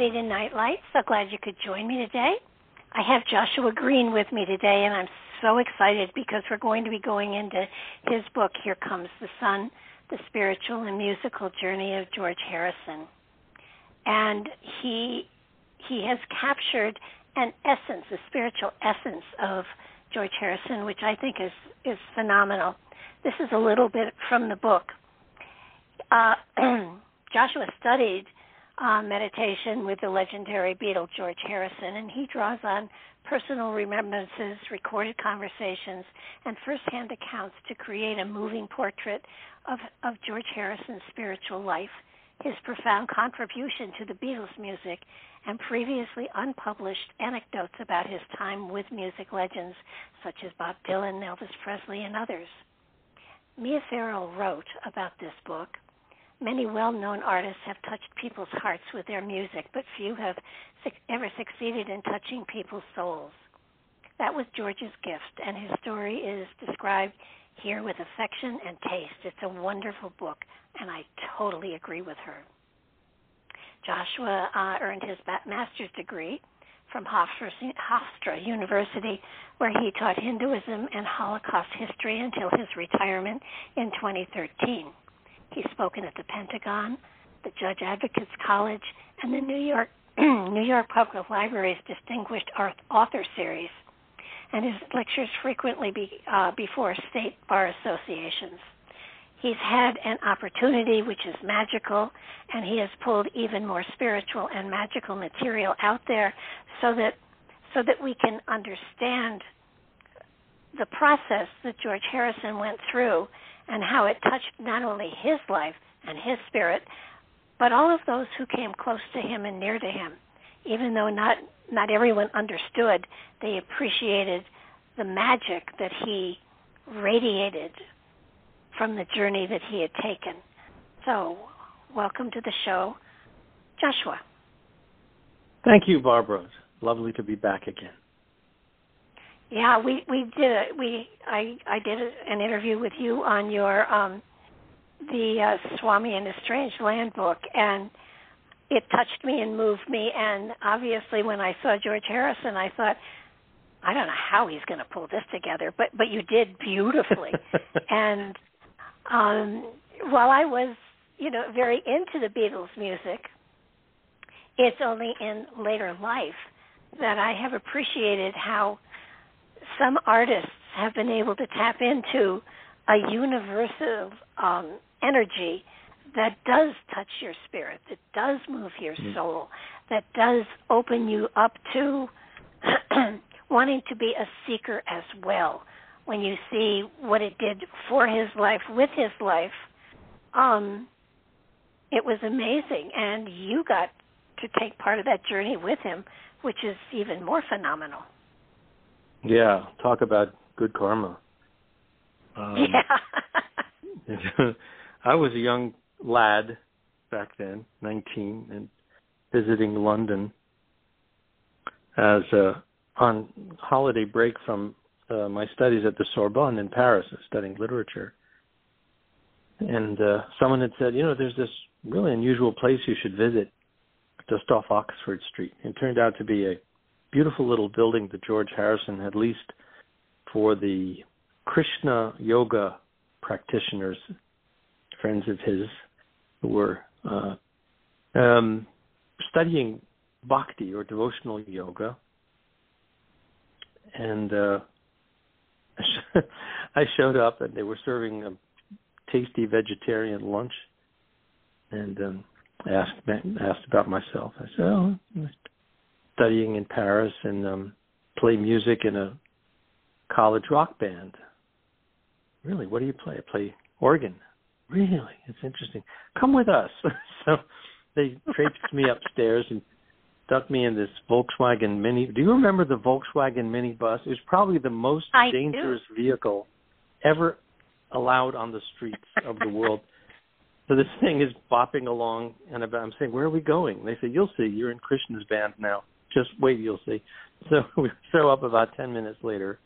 Everybody, to Nightlight. So glad you could join me today. I have Joshua Greene with me today, and I'm so excited because we're going to be going into his book, Here Comes the Sun The Spiritual and Musical Journey of George Harrison. And he he has captured an essence, a spiritual essence of George Harrison, which I think is is phenomenal. This is a little bit from the book. Uh, Joshua studied uh, meditation with the legendary Beatle George Harrison, and he draws on personal remembrances, recorded conversations, and firsthand accounts to create a moving portrait of, of George Harrison's spiritual life, his profound contribution to the Beatles' music, and previously unpublished anecdotes about his time with music legends such as Bob Dylan, Elvis Presley, and others. Mia Farrow wrote about this book Many well known artists have touched people's hearts with their music, but few have ever succeeded in touching people's souls. That was George's gift, and his story is described here with affection and taste. It's a wonderful book, and I totally agree with her. Joshua uh, earned his master's degree from Hofstra University, where he taught Hinduism and Holocaust history until his retirement in 2013. He's spoken at the Pentagon, the Judge Advocates College, and the New York New York Public Library's Distinguished Author Series, and his lectures frequently be, uh, before state bar associations. He's had an opportunity which is magical, and he has pulled even more spiritual and magical material out there, so that so that we can understand the process that George Harrison went through and how it touched not only his life and his spirit, but all of those who came close to him and near to him. Even though not not everyone understood, they appreciated the magic that he radiated from the journey that he had taken. So, welcome to the show, Joshua. Thank you, Barbara. Lovely to be back again. Yeah, we we did a, we I I did an interview with you on your um the uh, Swami and the Strange Land book, and it touched me and moved me. And obviously, when I saw George Harrison, I thought, I don't know how he's going to pull this together, but but you did beautifully. and um while I was, you know, very into the Beatles music, it's only in later life that I have appreciated how some artists have been able to tap into a universal um, energy that does touch your spirit, that does move your mm. soul, that does open you up to wanting to be a seeker as well. When you see what it did for his life, with his life, um, it was amazing, and you got to take part of that journey with him, which is even more phenomenal. Yeah, talk about good karma. Um, yeah. I was a young lad back then, 19, and visiting London as uh, on holiday break from uh, my studies at the Sorbonne in Paris, studying literature. And uh, someone had said, you know, there's this really unusual place you should visit just off Oxford Street. It turned out to be a beautiful little building that George Harrison had leased for the Krishna yoga practitioners, friends of his, who were uh, um, studying bhakti or devotional yoga. And uh, I showed up, and they were serving a tasty vegetarian lunch. And um, asked asked about myself. I said, "Oh, studying in Paris and um, play music in a college rock band." Really, what do you play? I play organ. Really, it's interesting. Come with us. so they traipsed me upstairs and stuck me in this Volkswagen Mini. Do you remember the Volkswagen Mini bus? It was probably the most I dangerous do. vehicle ever allowed on the streets of the world. So this thing is bopping along, and I'm saying, "Where are we going?" They say, "You'll see. You're in Krishna's band now. Just wait, you'll see." So we show up about ten minutes later.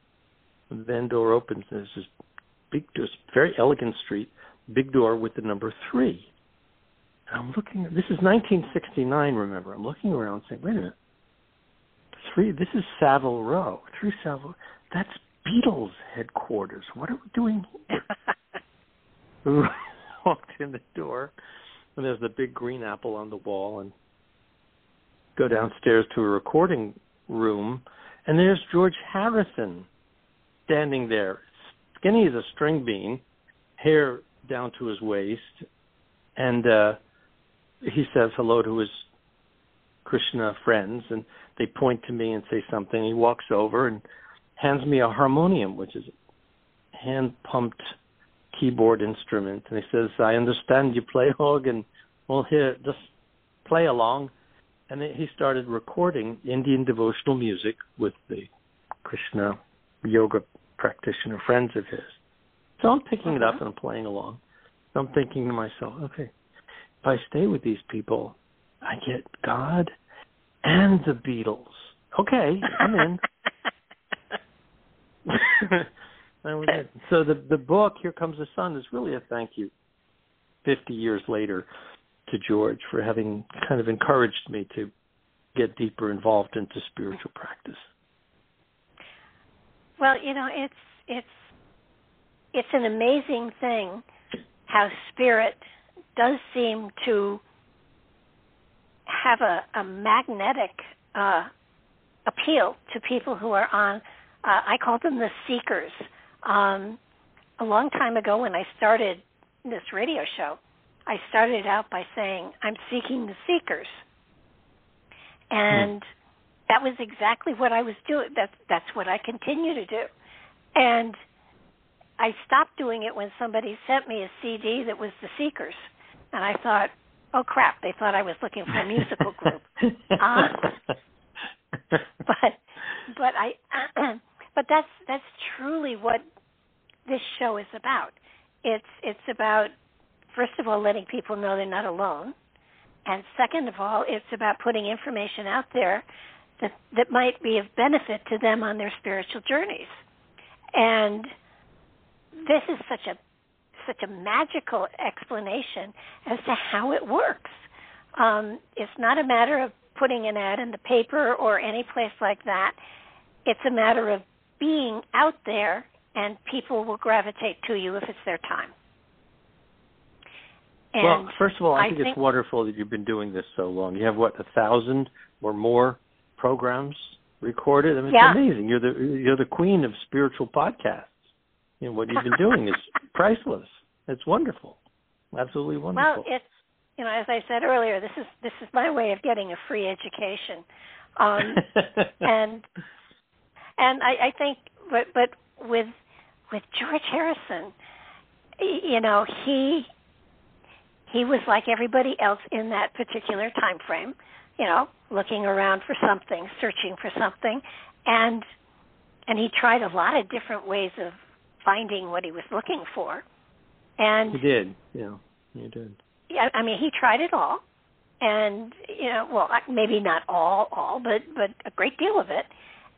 The van door opens, and there's this big, this very elegant street, big door with the number three. And I'm looking. This is 1969. Remember, I'm looking around, saying, "Wait a minute, three. This is Savile Row. Three Savile. That's Beatles headquarters. What are we doing here?" walked in the door, and there's the big green apple on the wall, and go downstairs to a recording room, and there's George Harrison standing there, skinny as a string bean, hair down to his waist, and uh he says hello to his Krishna friends, and they point to me and say something. He walks over and hands me a harmonium, which is a hand pumped keyboard instrument, and he says, "I understand you play organ. Well, here, just play along." And he started recording Indian devotional music with the Krishna yoga practitioner friends of his. So I'm picking it up and I'm playing along. So I'm thinking to myself, okay, if I stay with these people, I get God and the Beatles. Okay, I'm in. that was it. So the the book Here Comes the Sun is really a thank you, fifty years later, to George for having kind of encouraged me to get deeper involved into spiritual practice. Well, you know, it's it's it's an amazing thing how spirit does seem to have a, a magnetic uh, appeal to people who are on. Uh, I call them the seekers. Um, a long time ago, when I started this radio show, I started out by saying, "I'm seeking the seekers," and that was exactly what I was doing. That's that's what I continue to do, and I stopped doing it when somebody sent me a CD that was the Seekers, and I thought, "Oh crap!" They thought I was looking for a musical group. Uh, but but I but that's that's truly what this show is about. It's it's about first of all letting people know they're not alone, and second of all, it's about putting information out there that that might be of benefit to them on their spiritual journeys. And this is such a such a magical explanation as to how it works. Um, it's not a matter of putting an ad in the paper or any place like that. It's a matter of being out there, and people will gravitate to you if it's their time. And well, first of all, I, I think, think it's wonderful that you've been doing this so long. You have what a thousand or more programs recorded. I mean, Yeah. it's amazing. You're the you're the queen of spiritual podcasts. You know what you've been doing is priceless. It's wonderful, absolutely wonderful. Well, it's you know, as I said earlier, this is this is my way of getting a free education, um, and and I, I think, but but with with George Harrison, you know, he he was like everybody else in that particular time frame, you know, looking around for something, searching for something, and and he tried a lot of different ways of finding what he was looking for, and he did, yeah, he did. yeah, I mean, he tried it all, and you know, well, maybe not all, all, but but a great deal of it,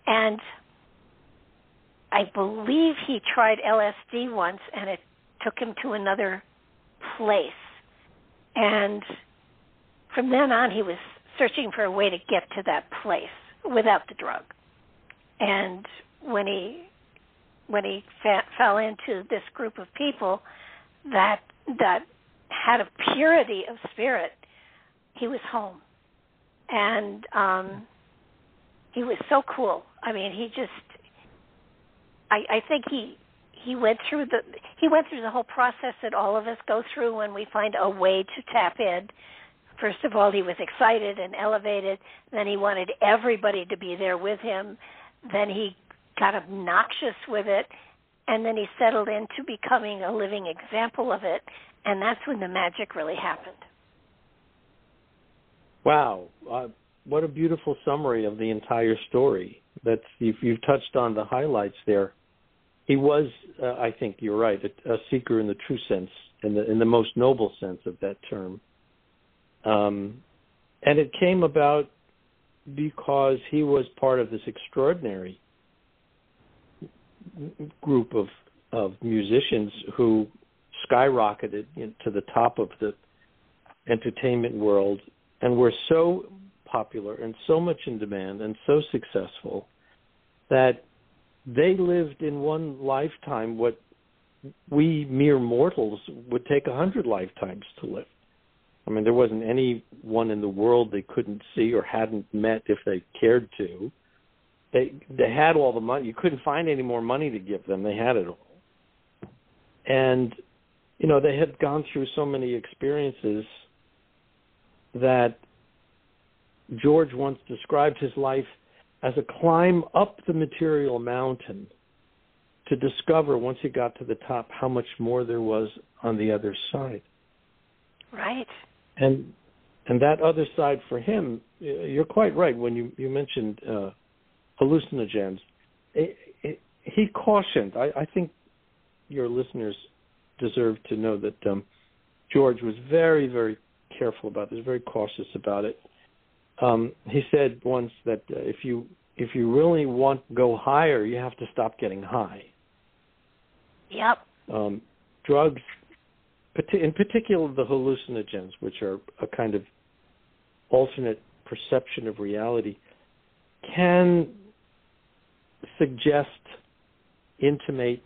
and I believe he tried LSD once, and it took him to another place, and from then on, he was searching for a way to get to that place without the drug, and when he when he fa- fell into this group of people that that had a purity of spirit he was home. And um he was so cool. I mean he just i i think he he went through the he went through the whole process that all of us go through when we find a way to tap in. First of all he was excited and elevated. Then he wanted everybody to be there with him. Then he got obnoxious with it. And then he settled into becoming a living example of it. And that's when the magic really happened. Wow. Uh, what a beautiful summary of the entire story. That's you've, you've touched on the highlights there he was uh, i think you're right a, a, seeker in the true sense in the in the most noble sense of that term. Um, and it came about because he was part of this extraordinary group of of musicians who skyrocketed to the top of the entertainment world and were so popular and so much in demand and so successful that they lived in one lifetime what we mere mortals would take a hundred lifetimes to live. I mean, there wasn't anyone in the world they couldn't see or hadn't met if they cared to they they had all the money. You couldn't find any more money to give them. They had it all. And you know, they had gone through so many experiences that George once described his life as a climb up the material mountain to discover once he got to the top how much more there was on the other side. Right. And and that other side for him, you're quite right when you you mentioned uh, hallucinogens. It, it, he cautioned. I, I, think your listeners deserve to know that um, George was very, very careful about this, very cautious about it. Um, he said once that uh, if you if you really want to go higher, you have to stop getting high. Yep. Um, drugs, in particular the hallucinogens, which are a kind of alternate perception of reality, can suggest, intimate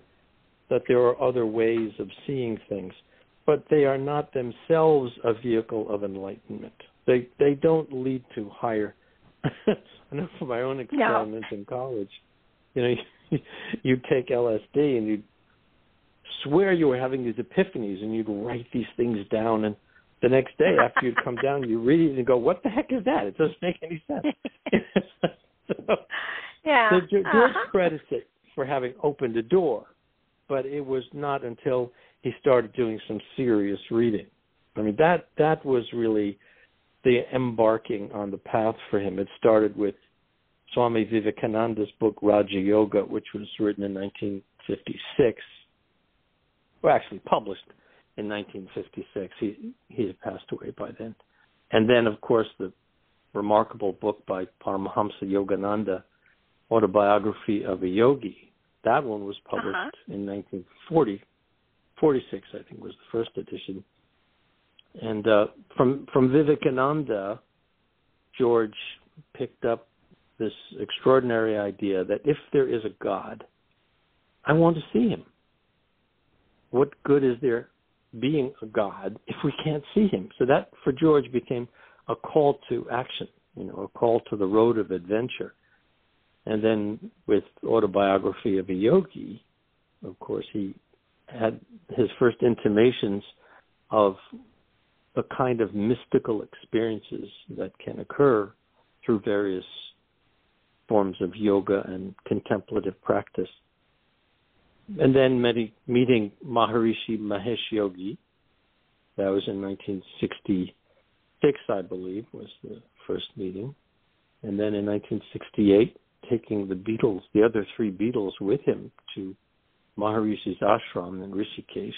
that there are other ways of seeing things, but they are not themselves a vehicle of enlightenment. They they don't lead to higher. I know from my own experiments no. in college, you know, you, you'd take LSD and you'd swear you were having these epiphanies, and you'd write these things down, and the next day after you'd come down, you read it and go, "What the heck is that? It doesn't make any sense." so, yeah. So George uh-huh. credits it for having opened a door, but it was not until he started doing some serious reading. I mean that that was really the embarking on the path for him. It started with Swami Vivekananda's book Raja Yoga, which was written in 1956. Well, actually published in 1956. He he had passed away by then. And then, of course, the remarkable book by Paramahamsa Yogananda, autobiography of a yogi. That one was published uh-huh. in 1940, 46, I think was the first edition. And uh, from from Vivekananda, George picked up this extraordinary idea that if there is a God, I want to see him. What good is there being a God if we can't see him? So that for George became a call to action, you know, a call to the road of adventure. And then with autobiography of a yogi, of course, he had his first intimations of the kind of mystical experiences that can occur through various forms of yoga and contemplative practice. And then meeting Maharishi Mahesh Yogi, that was in 1966, I believe, was the first meeting. And then in 1968, taking the Beatles, the other three Beatles, with him to Maharishi's ashram in Rishikesh.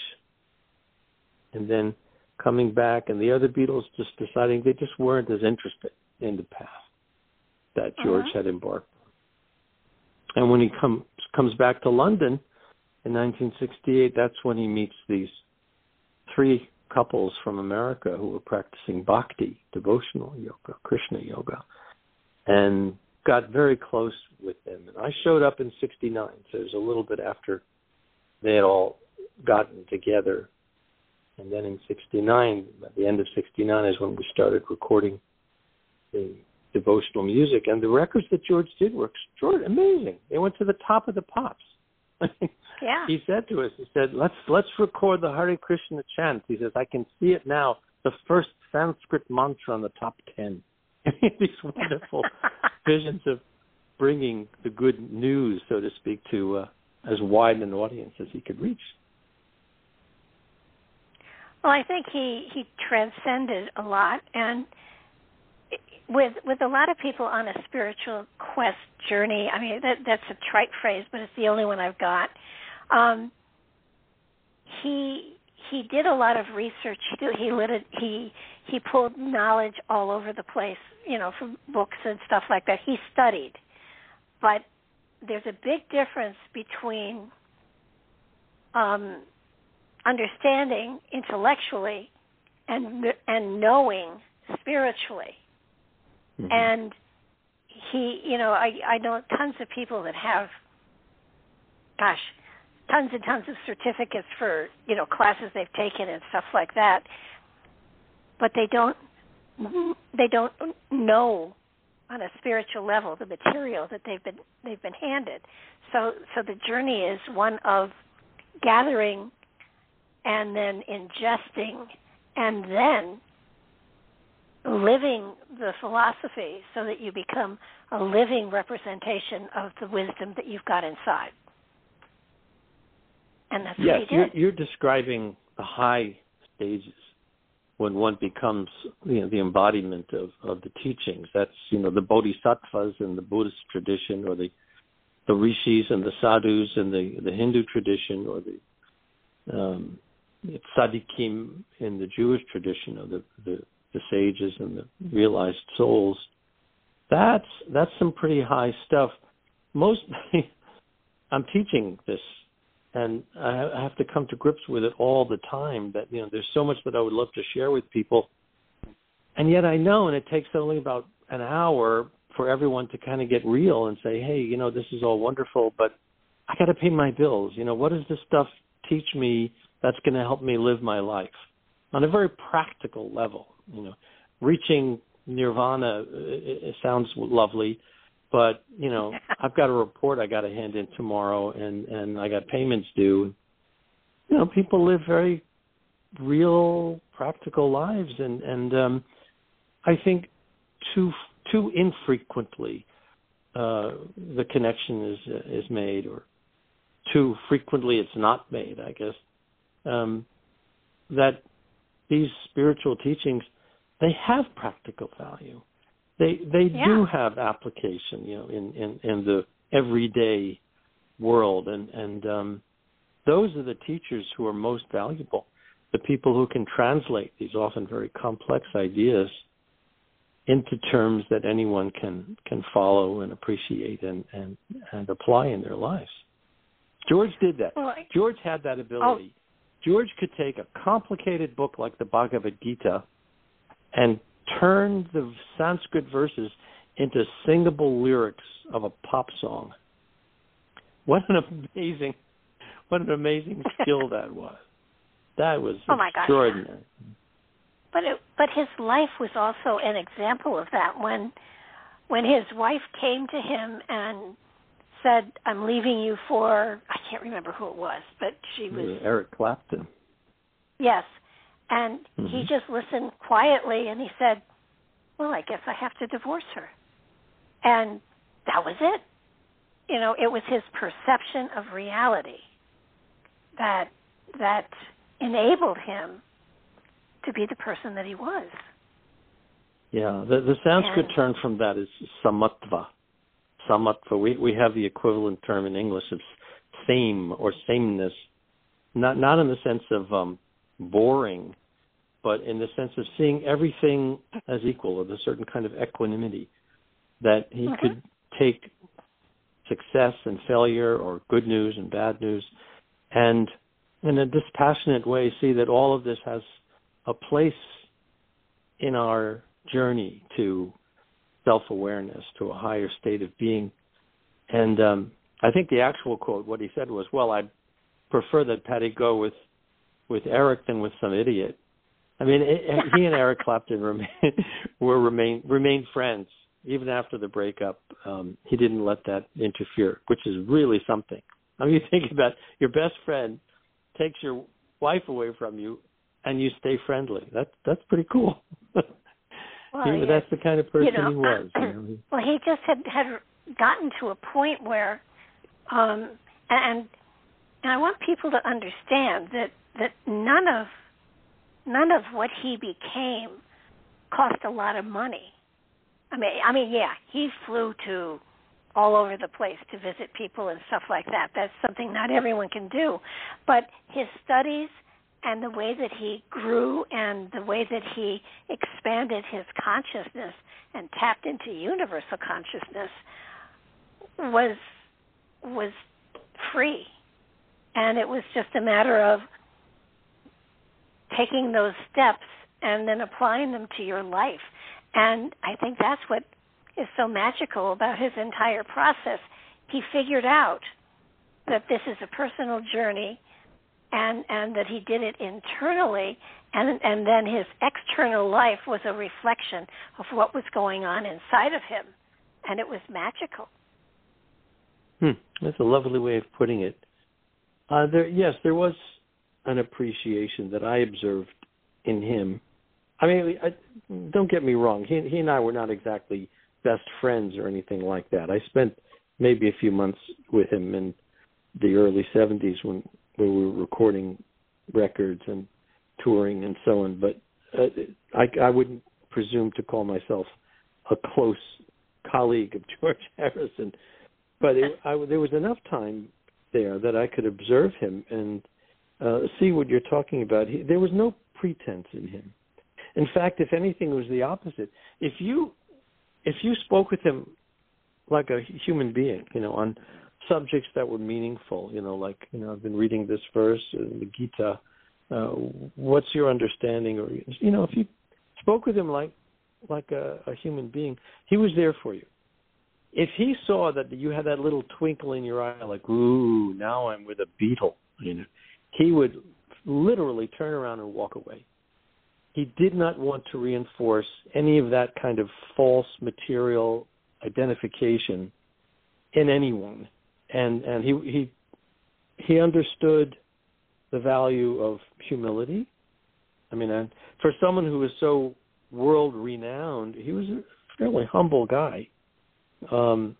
And then coming back, and the other Beatles just deciding they just weren't as interested in the path that George uh-huh. had embarked. And when he comes comes back to London in 1968, that's when he meets these three couples from America who were practicing bhakti, devotional yoga, Krishna yoga, and got very close with them. And I showed up in 69, so it was a little bit after they had all gotten together. And then in 69, at the end of 69 is when we started recording the devotional music. And the records that George did were extraordinary, amazing. They went to the top of the pops. yeah. He said to us, he said, "Let's let's record the Hare Krishna chant." He says, "I can see it now. The first Sanskrit mantra on the top ten. These wonderful visions of bringing the good news, so to speak, to uh, as wide an audience as he could reach. Well, I think he he transcended a lot, and with with a lot of people on a spiritual quest journey. I mean, that that's a trite phrase, but it's the only one I've got. Um, he he did a lot of research. He he lit it, he he pulled knowledge all over the place, you know, from books and stuff like that. He studied, but there's a big difference between um, understanding intellectually and and knowing spiritually. Mm-hmm. And he, you know, I I know tons of people that have, gosh, tons and tons of certificates for you know classes they've taken and stuff like that, but they don't they don't know on a spiritual level the material that they've been they've been handed. So so the journey is one of gathering and then ingesting and then living the philosophy so that you become a living representation of the wisdom that you've got inside. And that's yes, what he you're, did. you're describing the high stages when one becomes you know, the embodiment of, of the teachings. That's you know the bodhisattvas in the Buddhist tradition, or the the rishis and the sadhus in the the Hindu tradition, or the um, tzaddikim in the Jewish tradition, of the, the the sages and the realized souls. That's that's some pretty high stuff. Most I'm teaching this and I have to come to grips with it all the time that you know there's so much that I would love to share with people and yet I know and it takes only about an hour for everyone to kind of get real and say hey you know this is all wonderful but I got to pay my bills you know what does this stuff teach me that's going to help me live my life on a very practical level you know reaching nirvana it, it sounds lovely but you know I've got a report I got to hand in tomorrow, and and I got payments due. You know, people live very real, practical lives, and and um, I think too too infrequently uh, the connection is uh, is made, or too frequently it's not made. I guess um, that these spiritual teachings they have practical value they they yeah. do have application, you know, in, in, in the everyday world and, and um those are the teachers who are most valuable. The people who can translate these often very complex ideas into terms that anyone can can follow and appreciate and and, and apply in their lives. George did that. Well, I, George had that ability. George could take a complicated book like the Bhagavad Gita and turn the Sanskrit verses into singable lyrics of a pop song. What an amazing, what an amazing skill that was. That was oh my extraordinary. Gosh. But it, but his life was also an example of that. When when his wife came to him and said, "I'm leaving you for," I can't remember who it was, but she was Eric Clapton. Yes, and mm-hmm. he just listened quietly and he said, Well, I guess I have to divorce her. And that was it. You know, it was his perception of reality that that enabled him to be the person that he was. Yeah, the the Sanskrit and, term from that is samatva. Samatva. We we have the equivalent term in English of same or sameness, not not in the sense of um, boring, but in the sense of seeing everything as equal, with a certain kind of equanimity that he mm-hmm. could take success and failure, or good news and bad news, and in a dispassionate way see that all of this has a place in our journey to self awareness, to a higher state of being. And um, I think the actual quote, what he said was, "Well, I'd prefer that Pattie go with with Eric than with some idiot." I mean, it, he and Eric Clapton remain, were remain remained friends even after the breakup. Um, he didn't let that interfere, which is really something. I mean, you think about your best friend takes your wife away from you, and you stay friendly. That's that's pretty cool. Well, he, that's the kind of person you know, he was. You know? Well, he just had had gotten to a point where, um, and and I want people to understand that that none of none of what he became cost a lot of money. I mean, I mean, yeah, he flew to all over the place to visit people and stuff like that. That's something not everyone can do. But his studies and the way that he grew and the way that he expanded his consciousness and tapped into universal consciousness was was free. And it was just a matter of taking those steps and then applying them to your life. And i think that's what is so magical about his entire process. He figured out that this is a personal journey and and that he did it internally and and then his external life was a reflection of what was going on inside of him and it was magical. Hmm. That's a lovely way of putting it. Uh there yes there was an appreciation that i observed in him. I mean I, don't get me wrong. He he and i were not exactly best friends or anything like that. I spent maybe a few months with him in the early 70s when where we were recording records and touring and so on. But uh, I, I wouldn't presume to call myself a close colleague of George Harrison. But it, I, there was enough time there that I could observe him and uh, see what you're talking about. He, there was no pretense in him. In fact, if anything, it was the opposite. If you if you spoke with him like a human being, you know, on subjects that were meaningful. You know, like you know, I've been reading this verse in the Gita. Uh, what's your understanding? Or you know, if you spoke with him like like a, a human being, he was there for you. If he saw that you had that little twinkle in your eye, like ooh, now I'm with a Beatle, you know, he would literally turn around and walk away. He did not want to reinforce any of that kind of false material identification in anyone and and he he he understood the value of humility. I mean, and for someone who was so world renowned, he was a fairly humble guy. Um,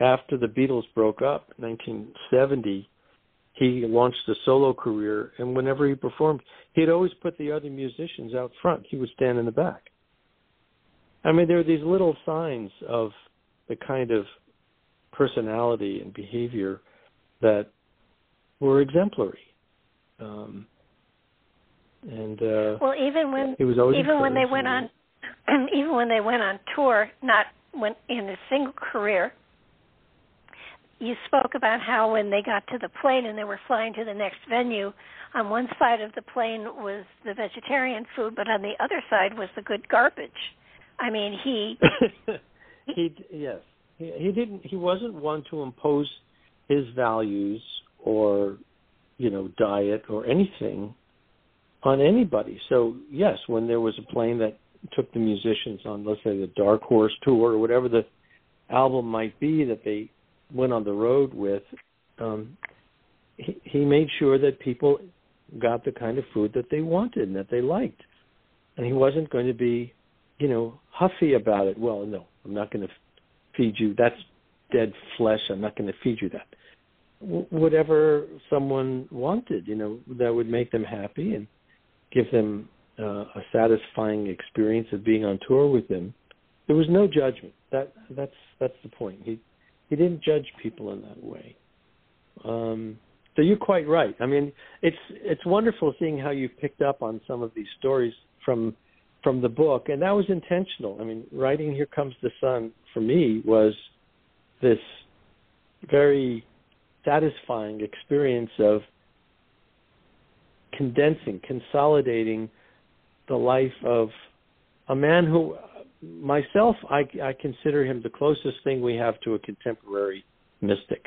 after the Beatles broke up in 1970, he launched a solo career, and whenever he performed, he'd always put the other musicians out front. He would stand in the back. I mean, there are these little signs of the kind of personality and behavior that were exemplary. Um, and uh, well, even when it was always even when they went on, even when they went on tour, not when in a single career. You spoke about how when they got to the plane and they were flying to the next venue, on one side of the plane was the vegetarian food, but on the other side was the good garbage. I mean, he he yes he, didn't he wasn't one to impose his values or you know diet or anything on anybody. So yes, when there was a plane that took the musicians on, let's say the Dark Horse tour or whatever the album might be that they went on the road with, um, he, he made sure that people got the kind of food that they wanted and that they liked, and he wasn't going to be, you know, huffy about it. Well, no, I'm not going to feed you. That's dead flesh. I'm not going to feed you that. Whatever someone wanted, you know, that would make them happy and give them uh, a satisfying experience of being on tour with him. There was no judgment. That that's that's the point. He he didn't judge people in that way. Um, So you're quite right. I mean, it's it's wonderful seeing how you picked up on some of these stories from from the book, and that was intentional. I mean, writing "Here Comes the Sun" for me was this very satisfying experience of condensing, consolidating the life of a man who myself I, I consider him the closest thing we have to a contemporary mystic.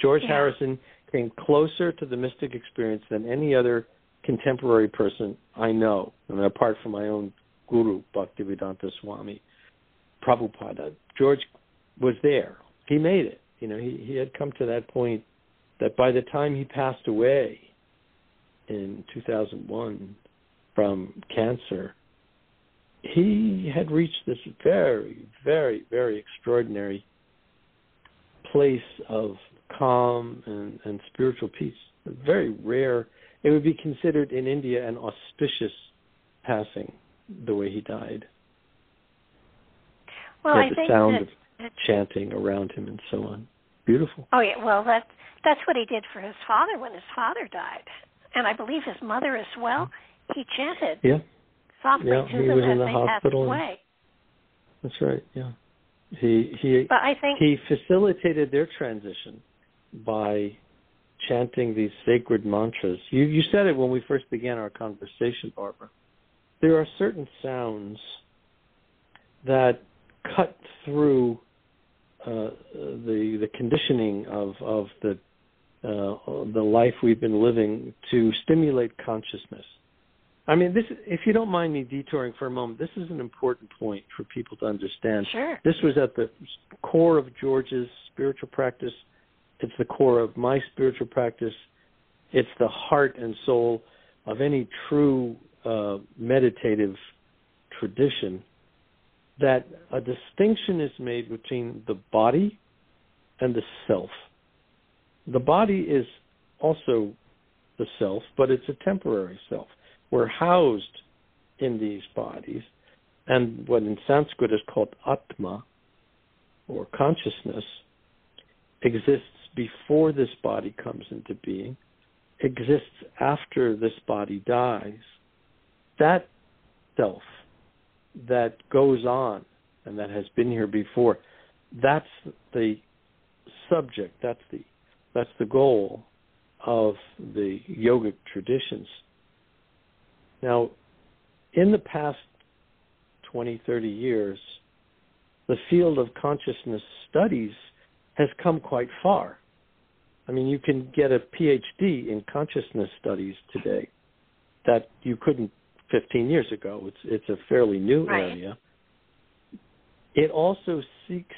George yeah. Harrison came closer to the mystic experience than any other contemporary person I know. I mean, apart from my own guru, Bhaktivedanta Swami Prabhupada. George was there. He made it. You know, he, he had come to that point that by the time he passed away in 2001 from cancer, he had reached this very, very, very extraordinary place of calm and, and spiritual peace. Very rare. It would be considered in India an auspicious passing, the way he died. Well, yeah, the think sound that, of chanting around him and so on. Beautiful. Oh yeah, well that's that's what he did for his father when his father died, and I believe his mother as well. He chanted Yeah, softly Yeah, to he them was as in the hospital away. that's right. Yeah, he he But I think he facilitated their transition by chanting these sacred mantras. You you said it when we first began our conversation, Barbara. There are certain sounds that cut through uh, the the conditioning of of the uh, the life we've been living to stimulate consciousness. I mean, this. If you don't mind me detouring for a moment, this is an important point for people to understand. sure. This was at the core of George's spiritual practice. It's the core of my spiritual practice. It's the heart and soul of any true uh, meditative tradition. That a distinction is made between the body and the self. The body is also the self, but it's a temporary self. We're housed in these bodies, and what in Sanskrit is called Atma, or consciousness, exists before this body comes into being, exists after this body dies. That self that goes on and that has been here before, that's the subject, that's the that's the goal of the yogic traditions. Now, in the past 20, 30 years, the field of consciousness studies has come quite far. I mean, you can get a PhD in consciousness studies today that you couldn't 15 years ago. It's it's a fairly new Right. area. It also seeks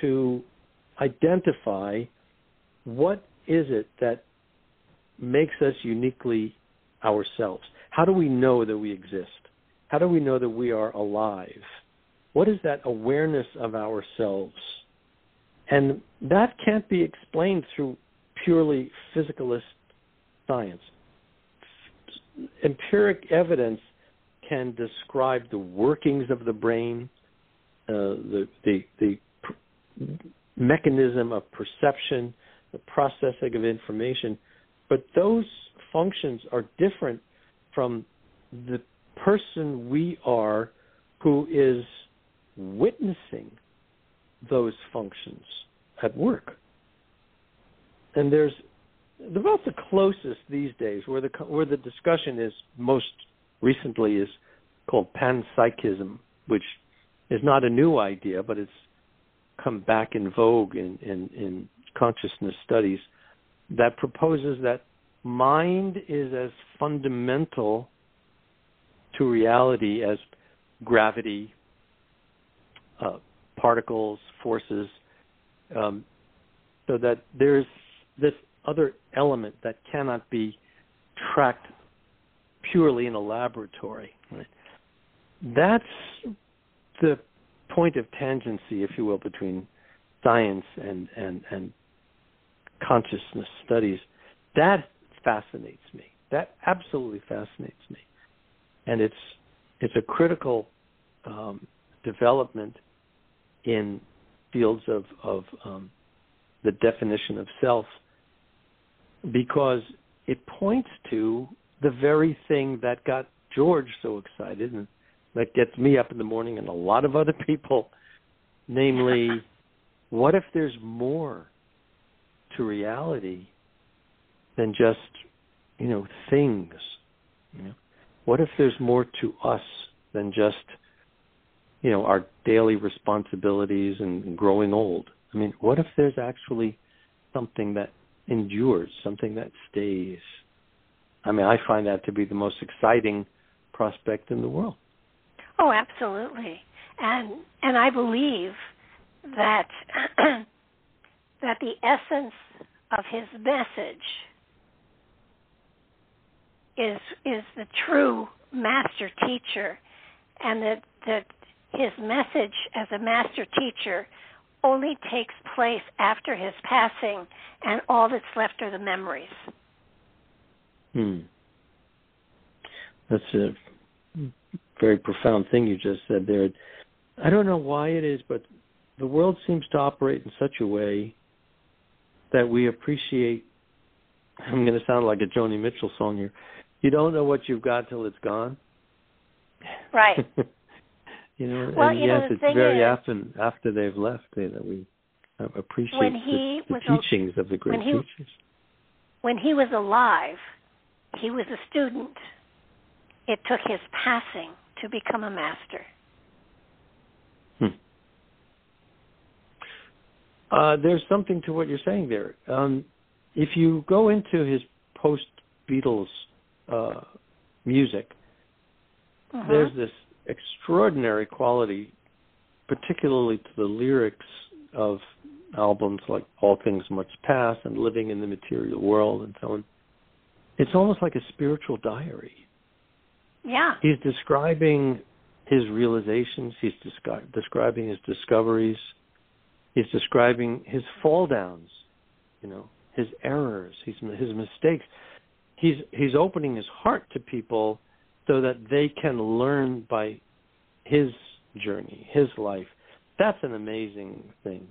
to identify what is it that makes us uniquely ourselves. How do we know that we exist? How do we know that we are alive? What is that awareness of ourselves? And that can't be explained through purely physicalist science. Empiric evidence can describe the workings of the brain, uh, the, the, the mechanism of perception, the processing of information, but those functions are different from the person we are who is witnessing those functions at work. And there's about the closest these days where the where the discussion is most recently is called panpsychism, which is not a new idea, but it's come back in vogue in, in, in consciousness studies that proposes that mind is as fundamental to reality as gravity, uh, particles, forces, um, so that there's this other element that cannot be tracked purely in a laboratory. That's the point of tangency, if you will, between science and, and, and consciousness studies. That fascinates me. That absolutely fascinates me, and it's it's a critical um, development in fields of of um, the definition of self because it points to the very thing that got George so excited and that gets me up in the morning and a lot of other people, namely, what if there's more to reality than just, you know, things? You know? What if there's more to us than just, you know, our daily responsibilities and growing old? I mean, what if there's actually something that endures, something that stays? I mean, I find that to be the most exciting prospect in the world. Oh, absolutely. And and I believe that that the essence of his message is is the true master teacher and that that his message as a master teacher only takes place after his passing and all that's left are the memories. Hmm. That's a very profound thing you just said there. I don't know why it is, but the world seems to operate in such a way that we appreciate. I'm going to sound like a Joni Mitchell song here. You don't know what you've got till it's gone. Right. you know, well, and you yes, know, the it's very is, often after they've left you know, that we appreciate the, he the teachings of the great when he- teachers. when he was alive, he was a student. It took his passing to become a master. Hmm. Uh, there's something to what you're saying there. Um, if you go into his post Beatles uh, music, Mhm. there's this extraordinary quality, particularly to the lyrics of albums like All Things Must Pass and Living in the Material World and so on. It's almost like a spiritual diary. yeah. He's describing his realizations, he's descri- describing his discoveries, he's describing his fall downs, you know, his errors, his his mistakes. He's he's opening his heart to people so that they can learn by his journey, his life. That's an amazing thing.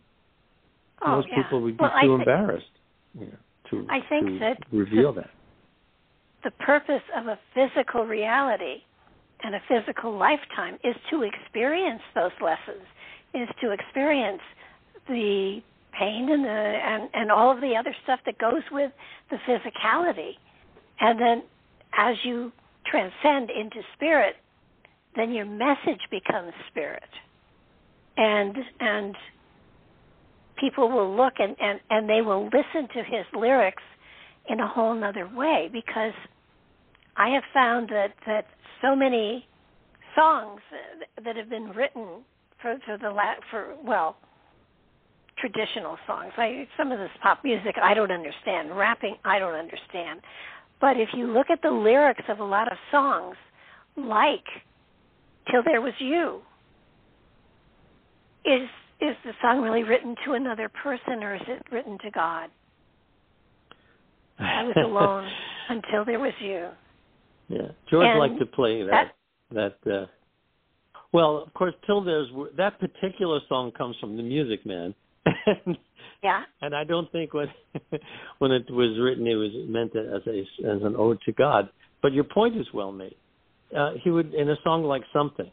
Oh, Most yeah. people would be well, too embarrassed, you know, to I think to that reveal that. the purpose of a physical reality and a physical lifetime is to experience those lessons, is to experience the pain and the and, and all of the other stuff that goes with the physicality. And then as you transcend into spirit, then your message becomes spirit. And and people will look and, and, and they will listen to his lyrics in a whole nother way because I have found that that so many songs that have been written for for the la- for well traditional songs. I some of this pop music I don't understand. Rapping I don't understand. But if you look at the lyrics of a lot of songs like Till There Was You is is the song really written to another person or is it written to God? I was alone until there was you. Yeah, George And liked to play that. That, uh, well, of course, till there's that particular song comes from the Music Man, and, Yeah. and I don't think when when it was written it was meant as a as an ode to God. But your point is well made. Uh, he would in a song like something,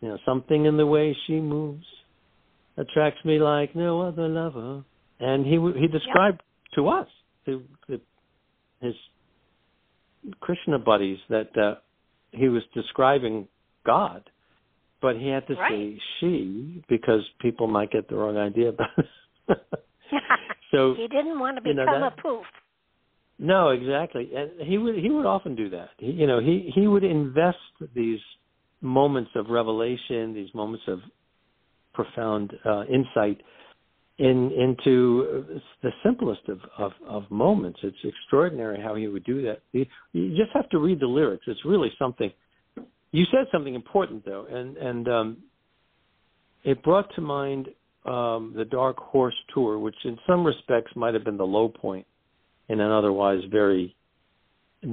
you know, something in the way she moves attracts me like no other lover, and he he described to us to, to his Krishna buddies that uh, he was describing God, but he had to Right. say she because people might get the wrong idea about it. so he didn't want to you know, become that- a poof. no, exactly, and he would he would often do that. He, you know, he he would invest these moments of revelation, these moments of profound uh, insight in into the simplest of, of of moments. It's extraordinary how he would do that. You, you just have to read the lyrics. It's really something. You said something important though, and and um, it brought to mind um, the Dark Horse tour, which in some respects might have been the low point in an otherwise very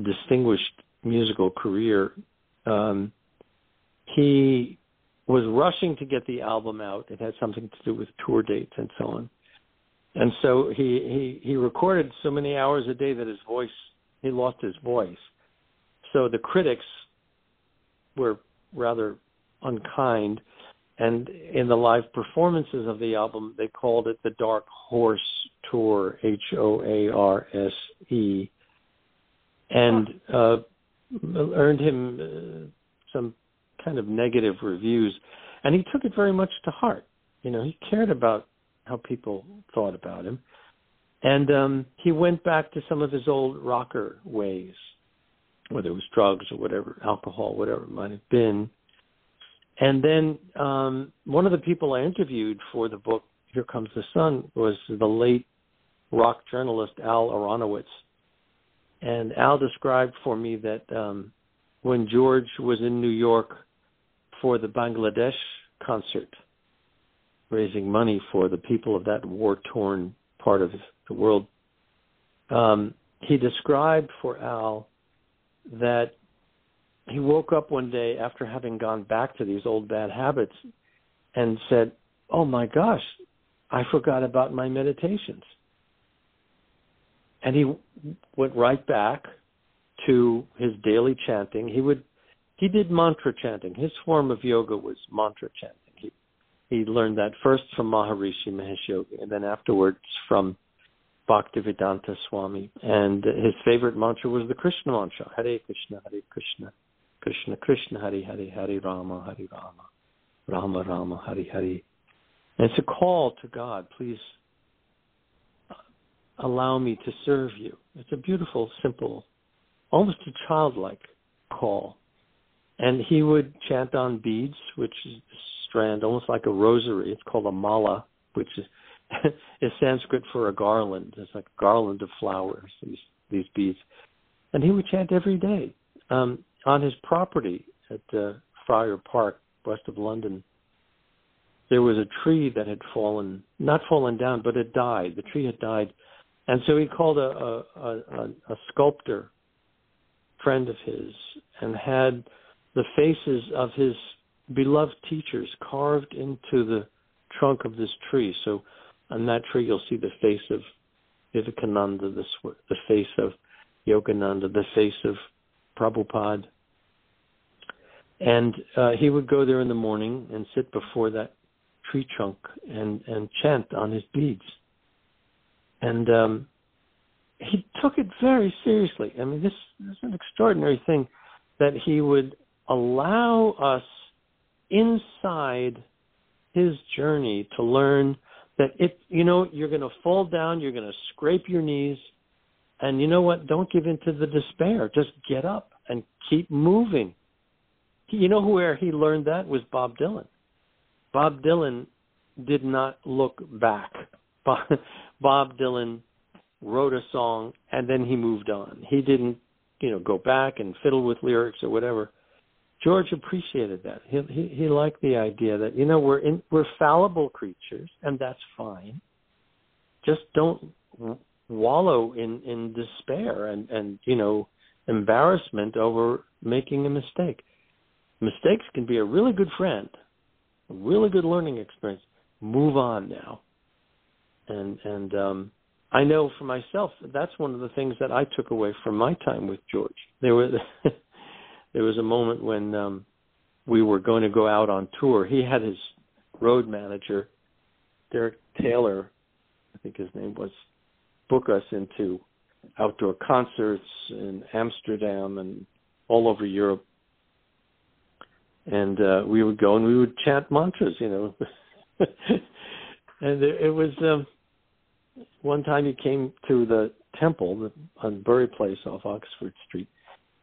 distinguished musical career. Um, he was rushing to get the album out. It had something to do with tour dates and so on. and so he he he recorded so many hours a day that his voice he lost his voice. So the critics were rather unkind, and in the live performances of the album, they called it the Dark Horse Tour, H O A R S E, and uh, earned him uh, some kind of negative reviews, and he took it very much to heart. You know, he cared about how people thought about him, and um, he went back to some of his old rocker ways, whether it was drugs or whatever, alcohol, whatever it might have been. And then um, one of the people I interviewed for the book Here Comes the Sun was the late rock journalist Al Aronowitz. And Al described for me that um, when George was in New York for the Bangladesh concert, raising money for the people of that war torn part of the world, um, he described for Al that he woke up one day after having gone back to these old bad habits and said, Oh my gosh, I forgot about my meditations. And he went right back to his daily chanting. He would he did mantra chanting. His form of yoga was mantra chanting. He he learned that first from Maharishi Mahesh Yogi and then afterwards from Bhaktivedanta Swami. And his favorite mantra was the Krishna mantra, Hare Krishna, Hare Krishna, Krishna Krishna, Hare Hare, Hare Rama, Hare Rama, Rama Rama, Hare Hare. And it's a call to God, please allow me to serve you. It's a beautiful, simple almost a childlike call. And he would chant on beads, which is a strand, almost like a rosary. It's called a mala, which is, is Sanskrit for a garland. It's like a garland of flowers, these, these beads. And he would chant every day um, on his property at uh, Friar Park, west of London. There was a tree that had fallen, not fallen down, but had died. The tree had died. And so he called a, a, a, a sculptor friend of his and had the faces of his beloved teachers carved into the trunk of this tree. So on that tree, you'll see the face of Vivekananda, the, the face of Yogananda, the face of Prabhupada. And uh, he would go there in the morning and sit before that tree trunk and, and chant on his beads. And um, he took it very seriously. I mean, this, this is an extraordinary thing that he would allow us inside his journey to learn that if you know you're going to fall down, you're going to scrape your knees, and you know what? Don't give in to the despair. Just get up and keep moving. You know where he learned that was Bob Dylan. Bob Dylan did not look back. Bob Dylan wrote a song, and then he moved on. He didn't, you know, go back and fiddle with lyrics or whatever. George appreciated that. He he, he liked the idea that you know we're in, we're fallible creatures, and that's fine. Just don't wallow in in despair and and you know embarrassment over making a mistake. Mistakes can be a really good friend, a really good learning experience. Move on now. And and um I know for myself that's one of the things that I took away from my time with George. There was there was a moment when um we were going to go out on tour. He had his road manager, Derek Taylor, I think his name was, book us into outdoor concerts in Amsterdam and all over Europe. And uh we would go and we would chant mantras, you know. and it, was um one time he came to the temple on Bury Place off Oxford Street,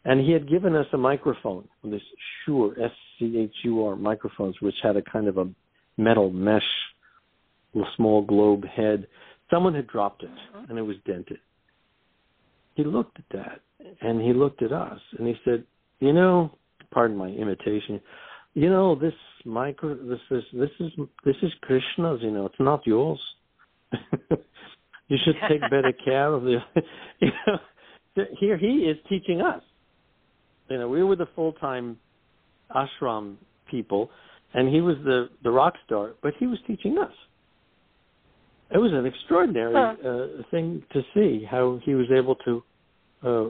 and he had given us a microphone, this Shure S C H U R microphones, which had a kind of a metal mesh, small globe head. Someone had dropped it, mm-hmm. and it was dented. He looked at that, and he looked at us, and he said, "You know, pardon my imitation." You know this micro this is this is this is Krishna's. You know, it's not yours. You should take better care of the. You know, here he is teaching us. You know, we were the full time ashram people, and he was the the rock star, but he was teaching us. it was an extraordinary uh, thing to see how he was able to uh,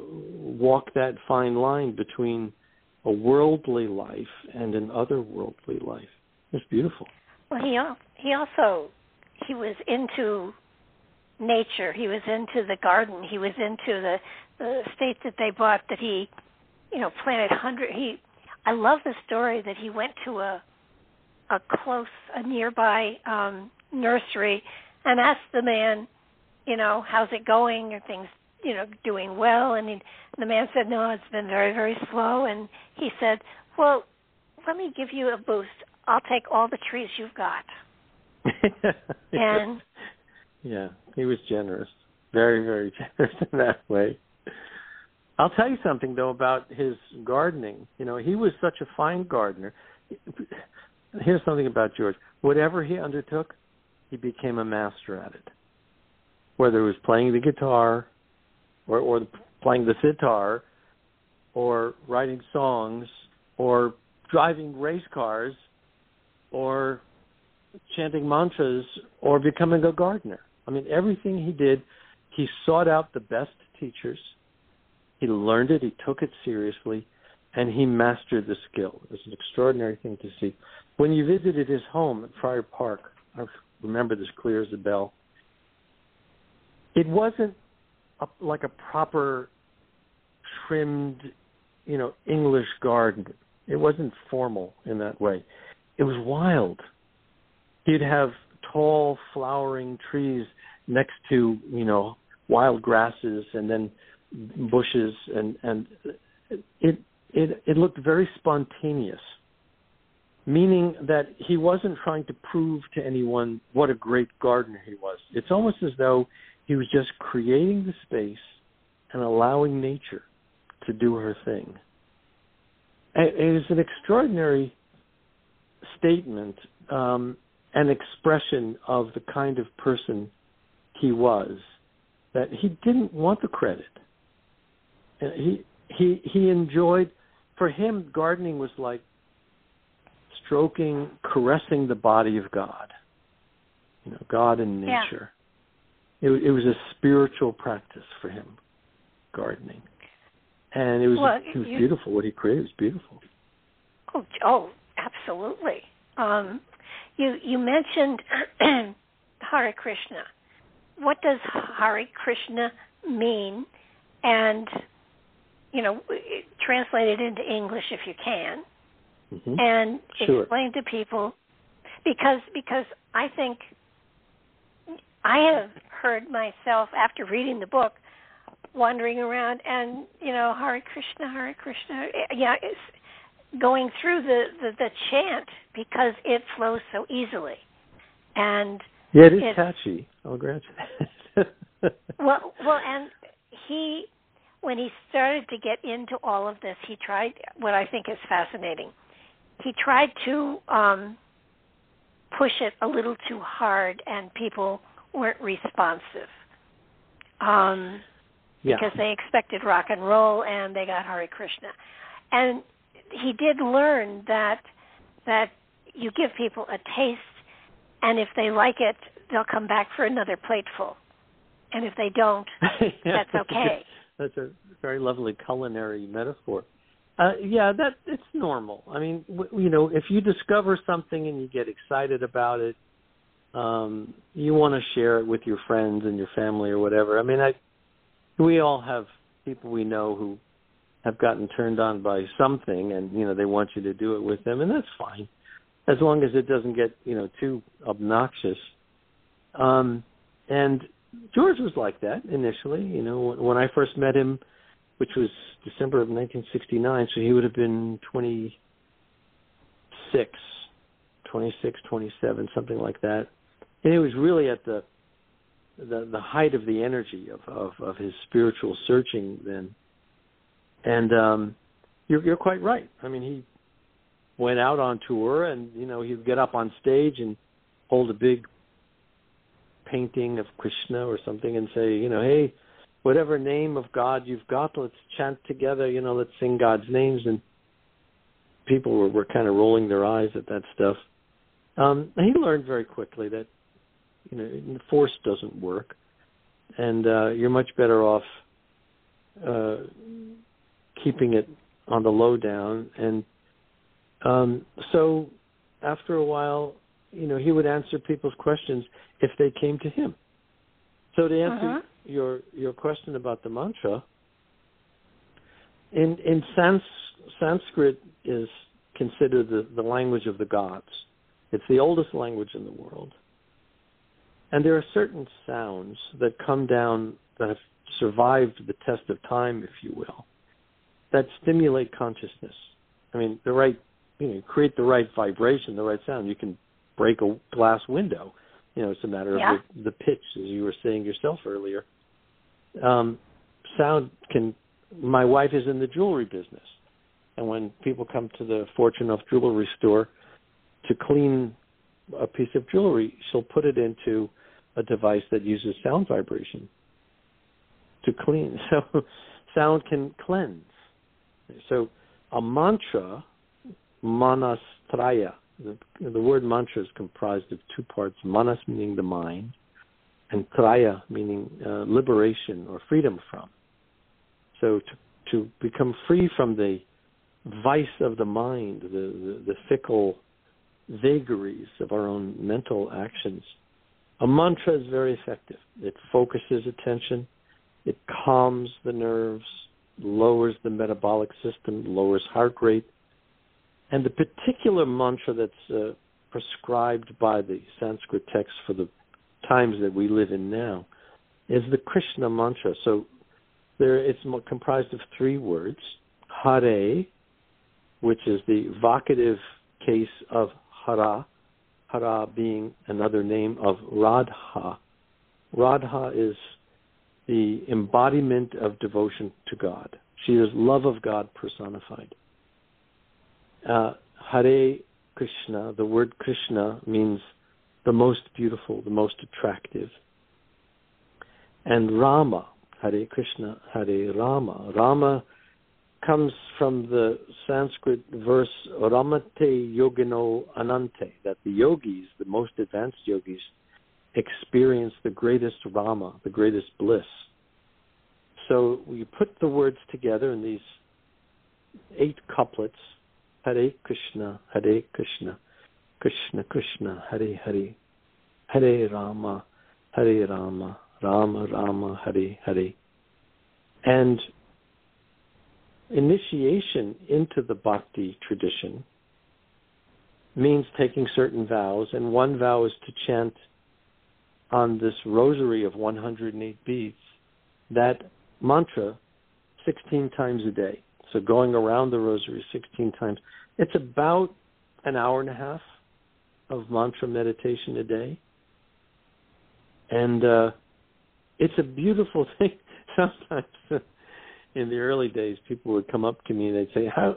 walk that fine line between a worldly life and an otherworldly life. It's beautiful. Well, he he also he was into nature. He was into the garden. He was into the the estate that they bought that he, you know, planted hundred. He, I love the story that he went to a a close a nearby um nursery and asked the man, you know, how's it going? Are things, you know, doing well? And he, the man said, no, it's been very, very slow. And he said, well, let me give you a boost. I'll take all the trees you've got. and yeah, he was generous, very, very generous in that way. I'll tell you something though about his gardening. You know, he was such a fine gardener. Here's something about George. Whatever he undertook, he became a master at it. Whether it was playing the guitar, or, or playing the sitar, or writing songs, or driving race cars, or chanting mantras, or becoming a gardener. I mean, everything he did, he sought out the best teachers. He learned it, he took it seriously, and he mastered the skill. It was an extraordinary thing to see. When you visited his home at Friar Park, I remember this clear as a bell. It wasn't a, like a proper trimmed, you know, English garden. It wasn't formal in that way. It was wild. He'd have tall flowering trees next to, you know, wild grasses and then bushes and and it it it looked very spontaneous meaning that he wasn't trying to prove to anyone what a great gardener he was. It's almost as though he was just creating the space and allowing nature to do her thing. It is an extraordinary statement, um, an expression of the kind of person he was, that he didn't want the credit. He he he enjoyed. For him, gardening was like stroking, caressing the body of God. You know, God and nature. Yeah. It, it was a spiritual practice for him, gardening, and it was well, it was you, beautiful. What he created was beautiful. Oh, oh, absolutely. Um, you you mentioned Hare Krishna. What does Hare Krishna mean? And you know, translate it into English if you can mm-hmm. and sure. explain to people because because I think I have heard myself after reading the book wandering around and you know Hare Krishna Hare Krishna yeah it's going through the, the the chant because it flows so easily and yeah it is catchy I'll grant you that well well and he when he started to get into all of this he tried what I think is fascinating he tried to um, push it a little too hard, and people weren't responsive um, yeah. because they expected rock and roll, and they got Hare Krishna. And he did learn that that you give people a taste, and if they like it, they'll come back for another plateful. And if they don't, that's okay. That's a very lovely culinary metaphor. Uh, yeah, that it's normal. I mean, w- you know, if you discover something and you get excited about it, um, you want to share it with your friends and your family or whatever. I mean, I we all have people we know who have gotten turned on by something, and you know they want you to do it with them, and that's fine, as long as it doesn't get you know too obnoxious. Um, and George was like that initially. You know, when I first met him which was December of 1969, so he would have been 26, 26, 27, something like that. And it was really at the the, the height of the energy of, of, of his spiritual searching then. And um, you're, you're quite right. I mean, he went out on tour, and you know he'd get up on stage and hold a big painting of Krishna or something and say, you know, hey, whatever name of God you've got, let's chant together, you know, let's sing God's names. And people were, were kind of rolling their eyes at that stuff. Um, he learned very quickly that You know, force doesn't work, and uh, you're much better off uh, keeping it on the low down. And um, so, after a while, you know, he would answer people's questions if they came to him. So to answer uh-huh. your your question about the mantra, in in Sans, Sanskrit is considered the, the language of the gods. It's the oldest language in the world. And there are certain sounds that come down that have survived the test of time, if you will, that stimulate consciousness. I mean, the right, you know, create the right vibration, the right sound. You can break a glass window. You know, it's a matter yeah. of the, the pitch, as you were saying yourself earlier. Um, sound can. My wife is in the jewelry business, and when people come to the Fortune of jewelry store to clean a piece of jewelry, she'll put it into a device that uses sound vibration to clean. So sound can cleanse. So a mantra, manastraya, the, the word mantra is comprised of two parts, manas meaning the mind, and traya meaning uh, liberation or freedom from. So to, to become free from the vice of the mind, the, the, the fickle vagaries of our own mental actions, a mantra is very effective. It focuses attention, it calms the nerves, lowers the metabolic system, lowers heart rate. And the particular mantra that's uh, prescribed by the Sanskrit text for the times that we live in now is the Krishna mantra. So there, it's comprised of three words: Hare, which is the vocative case of Hara, Hara being another name of Radha. Radha is the embodiment of devotion to God. She is love of God personified. Uh, Hare Krishna, the word Krishna means the most beautiful, the most attractive. And Rama, Hare Krishna, Hare Rama. Rama comes from the Sanskrit verse Ramante Yogino Anante, that the yogis, the most advanced yogis, experience the greatest Rama, the greatest bliss. So we put the words together in these eight couplets Hare Krishna, Hare Krishna, Krishna Krishna, Hare Hare, Hare Rama, Hare Rama, Rama Rama, Hare Hare. And initiation into the bhakti tradition means taking certain vows, and one vow is to chant on this rosary of 108 beads that mantra 16 times a day. So going around the rosary 16 times. It's about an hour and a half of mantra meditation a day. And uh, it's a beautiful thing. Sometimes in the early days, people would come up to me and they'd say, "How?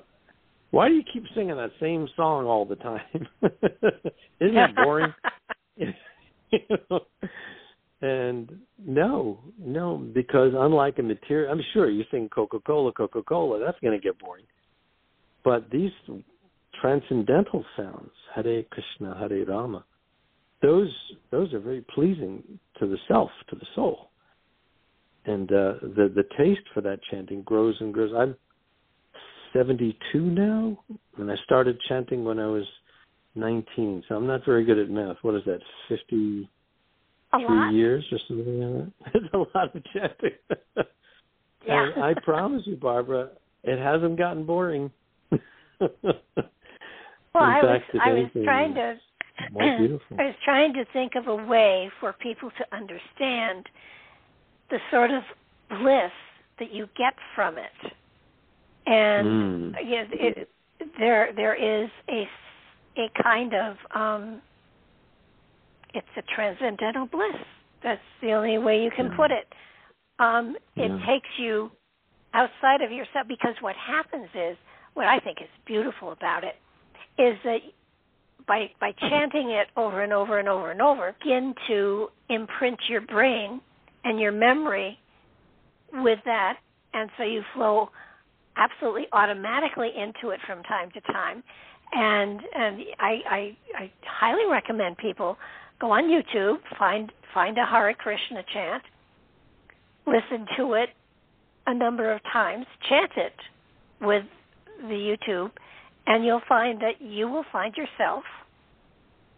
Why do you keep singing that same song all the time? Isn't it boring?" you know? And no, no, because unlike a material, I'm sure you sing Coca Cola, Coca Cola, that's going to get boring. But these transcendental sounds, Hare Krishna, Hare Rama, those those are very pleasing to the self, to the soul and uh, the the taste for that chanting grows and grows. I'm 72 now, and I started chanting when I was 19. So I'm not very good at math. What is that? 53 years or something like that. It's a lot of chanting. yeah. and I promise you, Barbara, it hasn't gotten boring. well, I was I was trying to. I was trying to think of a way for people to understand the sort of bliss that you get from it. And mm. you know, it, there there is a a kind of um, it's a transcendental bliss. That's the only way you can yeah. put it. Um, it yeah. takes you outside of yourself because what happens is what I think is beautiful about it is that by by chanting it over and over and over and over, begin to imprint your brain and your memory with that, and so you flow absolutely automatically into it from time to time. And and I I, I highly recommend people go on YouTube, find find a Hare Krishna chant, listen to it a number of times, chant it with the YouTube, and you'll find that you will find yourself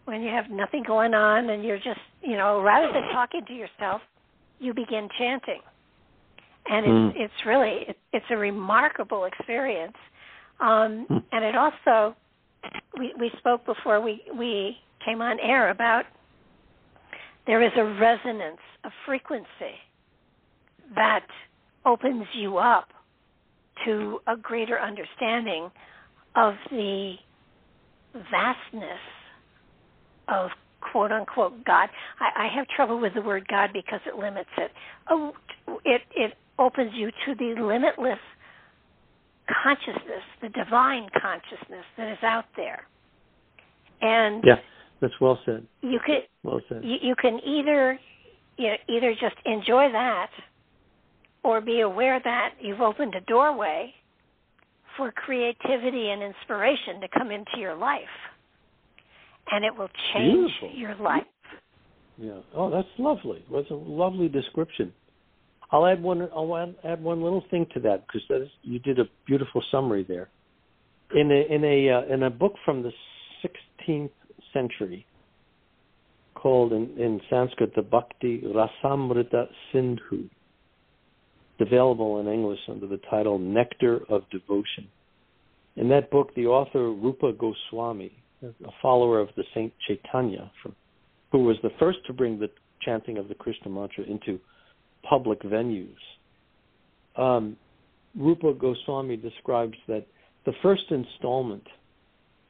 when you have nothing going on and you're just, you know, rather than talking to yourself, you begin chanting. And it's, mm. it's really it, it's a remarkable experience. Um, mm. and it also we we spoke before we we came on air about there is a resonance, a frequency that opens you up to a greater understanding of the vastness of quote unquote God. I, I have trouble with the word God because it limits it. Oh, it it opens you to the limitless consciousness, the divine consciousness that is out there. And yeah, that's well said. You could well said. You, you can either you know, either just enjoy that, or be aware that you've opened a doorway for creativity and inspiration to come into your life and it will change Beautiful. your life. Yeah. Oh, that's lovely. That's a lovely description. I'll add one. I'll add one little thing to that because you did a beautiful summary there. In a in a uh, in a book from the 16th century called in, in Sanskrit the Bhakti Rasamrita Sindhu, available in English under the title Nectar of Devotion. In that book, the author Rupa Goswami a follower of the Saint Chaitanya, who was the first to bring the chanting of the Krishna mantra into public venues. Um, Rupa Goswami describes that the first installment,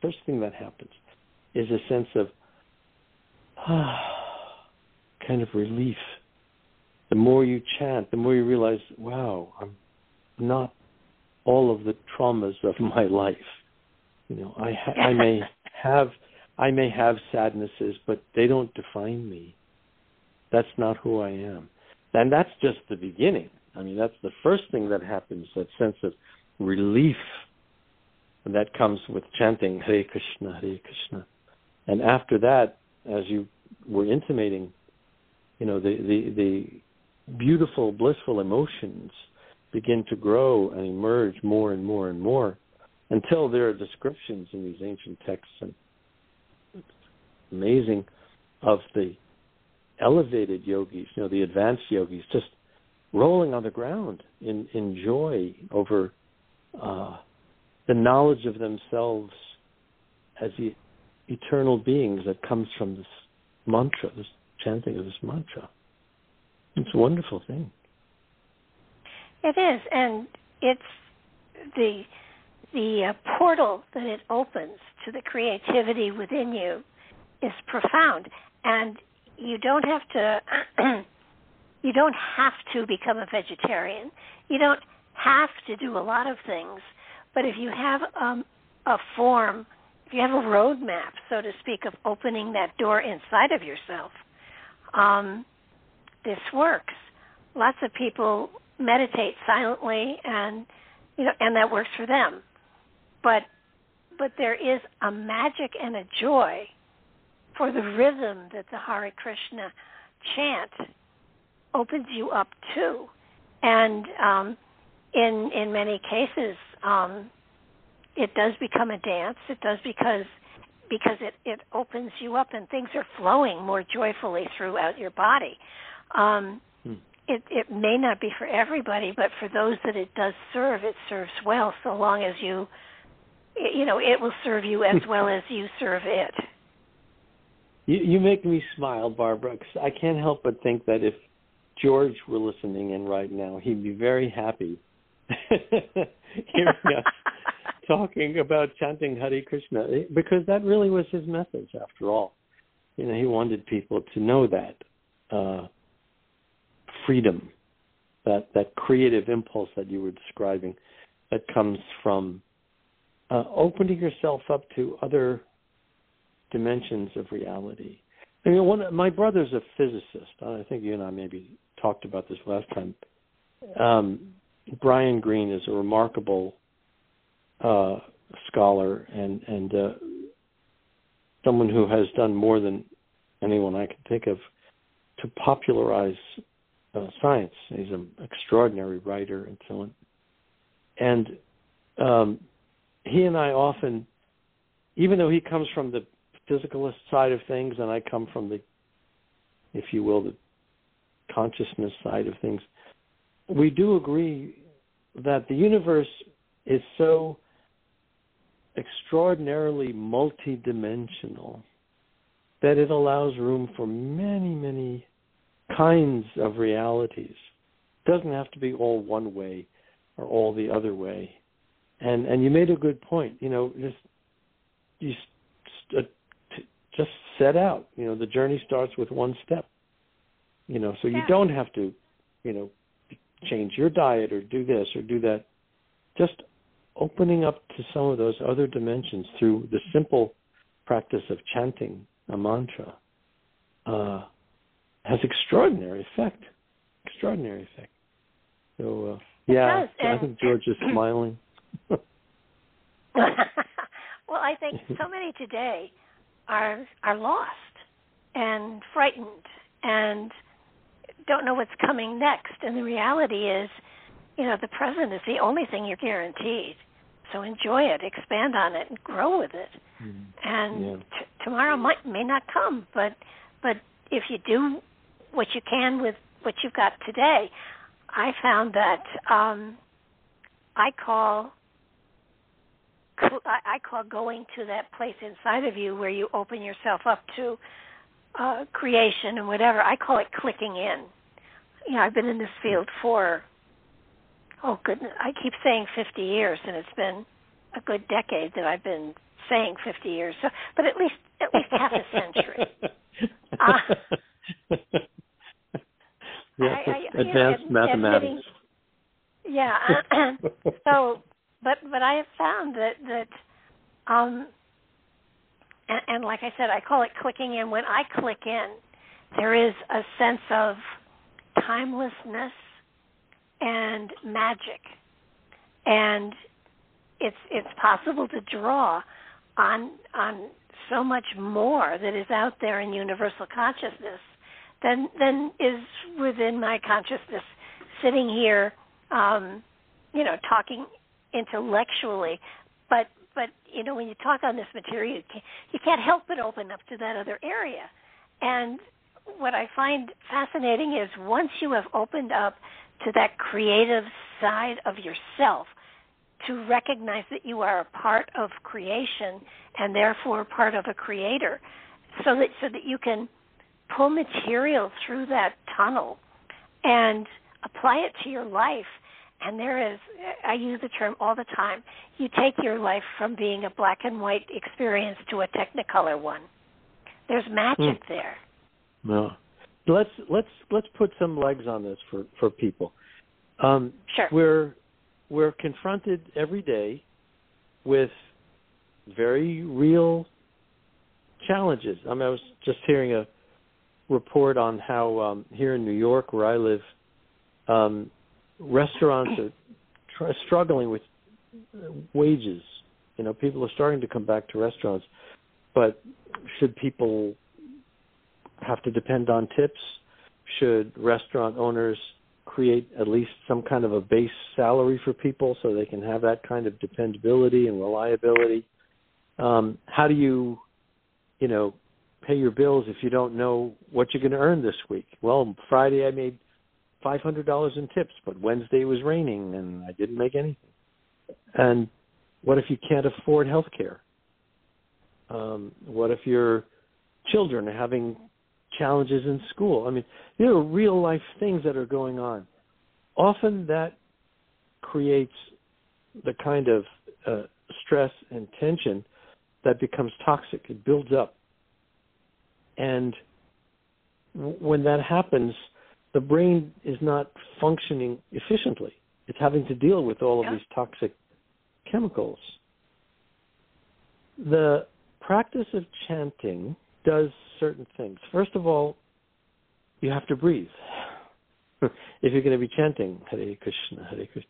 first thing that happens, is a sense of ah, kind of relief. The more you chant, the more you realize, wow, I'm not all of the traumas of my life. You know, I ha- I may have I may have sadnesses, but they don't define me. That's not who I am. And that's just the beginning. I mean, that's the first thing that happens, that sense of relief that comes with chanting Hare Krishna, Hare Krishna. And after that, as you were intimating, you know, the, the, the beautiful, blissful emotions begin to grow and emerge more and more and more until there are descriptions in these ancient texts and amazing of the elevated yogis, you know, the advanced yogis, just rolling on the ground in, in joy over uh, the knowledge of themselves as the eternal beings that comes from this mantra, this chanting of this mantra. It's a wonderful thing. It is, and it's the the uh, portal that it opens to the creativity within you is profound and you don't have to you don't have to become a vegetarian you don't have to do a lot of things but if you have um, a form you have a roadmap so to speak of opening that door inside of yourself. Um, this works. Lots of people meditate silently and you know and that works for them. But but there is a magic and a joy for the rhythm that the Hare Krishna chant opens you up to, and um, in in many cases, um, it does become a dance. It does because because it it opens you up and things are flowing more joyfully throughout your body. Um, hmm. It it may not be for everybody, but for those that it does serve, it serves well. So long as you you know, it will serve you as well as you serve it. You, you make me smile, Barbara, because I can't help but think that if George were listening in right now, he'd be very happy hearing us talking about chanting Hare Krishna, because that really was his message, after all. You know, he wanted people to know that uh, freedom, that that creative impulse that you were describing, that comes from uh, opening yourself up to other dimensions of reality. I mean, one my brother's a physicist. I think you and I maybe talked about this last time. Um, Brian Greene is a remarkable uh, scholar and and uh, someone who has done more than anyone I can think of to popularize uh, science. He's an extraordinary writer and so on. And um, he and I often, even though he comes from the physicalist side of things, and I come from the, if you will, the consciousness side of things, we do agree that the universe is so extraordinarily multidimensional that it allows room for many, many kinds of realities. It doesn't have to be all one way or all the other way. And and you made a good point. You know, just you uh, just set out. You know, the journey starts with one step. You know, so yeah. you don't have to, you know, change your diet or do this or do that. Just opening up to some of those other dimensions through the simple practice of chanting a mantra uh, has extraordinary effect. Extraordinary effect. So uh, yeah, I think George is smiling. well, I think so many today are are lost and frightened and don't know what's coming next. And the reality is, you know, the present is the only thing you're guaranteed. So enjoy it, expand on it, and grow with it. Mm. And yeah. t- tomorrow might may not come, but but if you do what you can with what you've got today, I found that um, I call I call going to that place inside of you where you open yourself up to uh, creation and whatever. I call it clicking in. You know, I've been in this field for oh goodness, I keep saying 50 years, and it's been a good decade that I've been saying 50 years. So, but at least at least half a century. Uh, yeah, I, I, advanced you know, mathematics. yeah. so, but but I have found that that um and, and like I said, I call it clicking in. When I click in, there is a sense of timelessness and magic, and it's it's possible to draw on on so much more that is out there in universal consciousness than than is within my consciousness. Sitting here, um, you know, talking intellectually, but but you know when you talk on this material, you can't, you can't help but open up to that other area. And what I find fascinating is once you have opened up to that creative side of yourself, to recognize that you are a part of creation and therefore part of a creator, so that so that you can pull material through that tunnel and apply it to your life. And there is i use the term all the time you take your life from being a black and white experience to a technicolor one. There's magic mm. there. No let's let's let's put some legs on this for for people. Um sure. we're we're confronted every day with very real challenges. I mean i was just hearing a report on how um here in new york where i live um restaurants are tr- struggling with wages. You know, people are starting to come back to restaurants, but should people have to depend on tips? Should restaurant owners create at least some kind of a base salary for people so they can have that kind of dependability and reliability? Um, how do you, you know, pay your bills if you don't know what you're going to earn this week? Well, Friday I made five hundred dollars in tips, but Wednesday was raining and I didn't make anything. And what if you can't afford health care? Um, what if your children are having challenges in school? I mean, there are real life things that are going on. Often that creates the kind of uh, stress and tension that becomes toxic. It builds up. And w- when that happens, the brain is not functioning efficiently. It's having to deal with all of yeah. these toxic chemicals. The practice of chanting does certain things. First of all, you have to breathe. if you're going to be chanting Hare Krishna, Hare Krishna,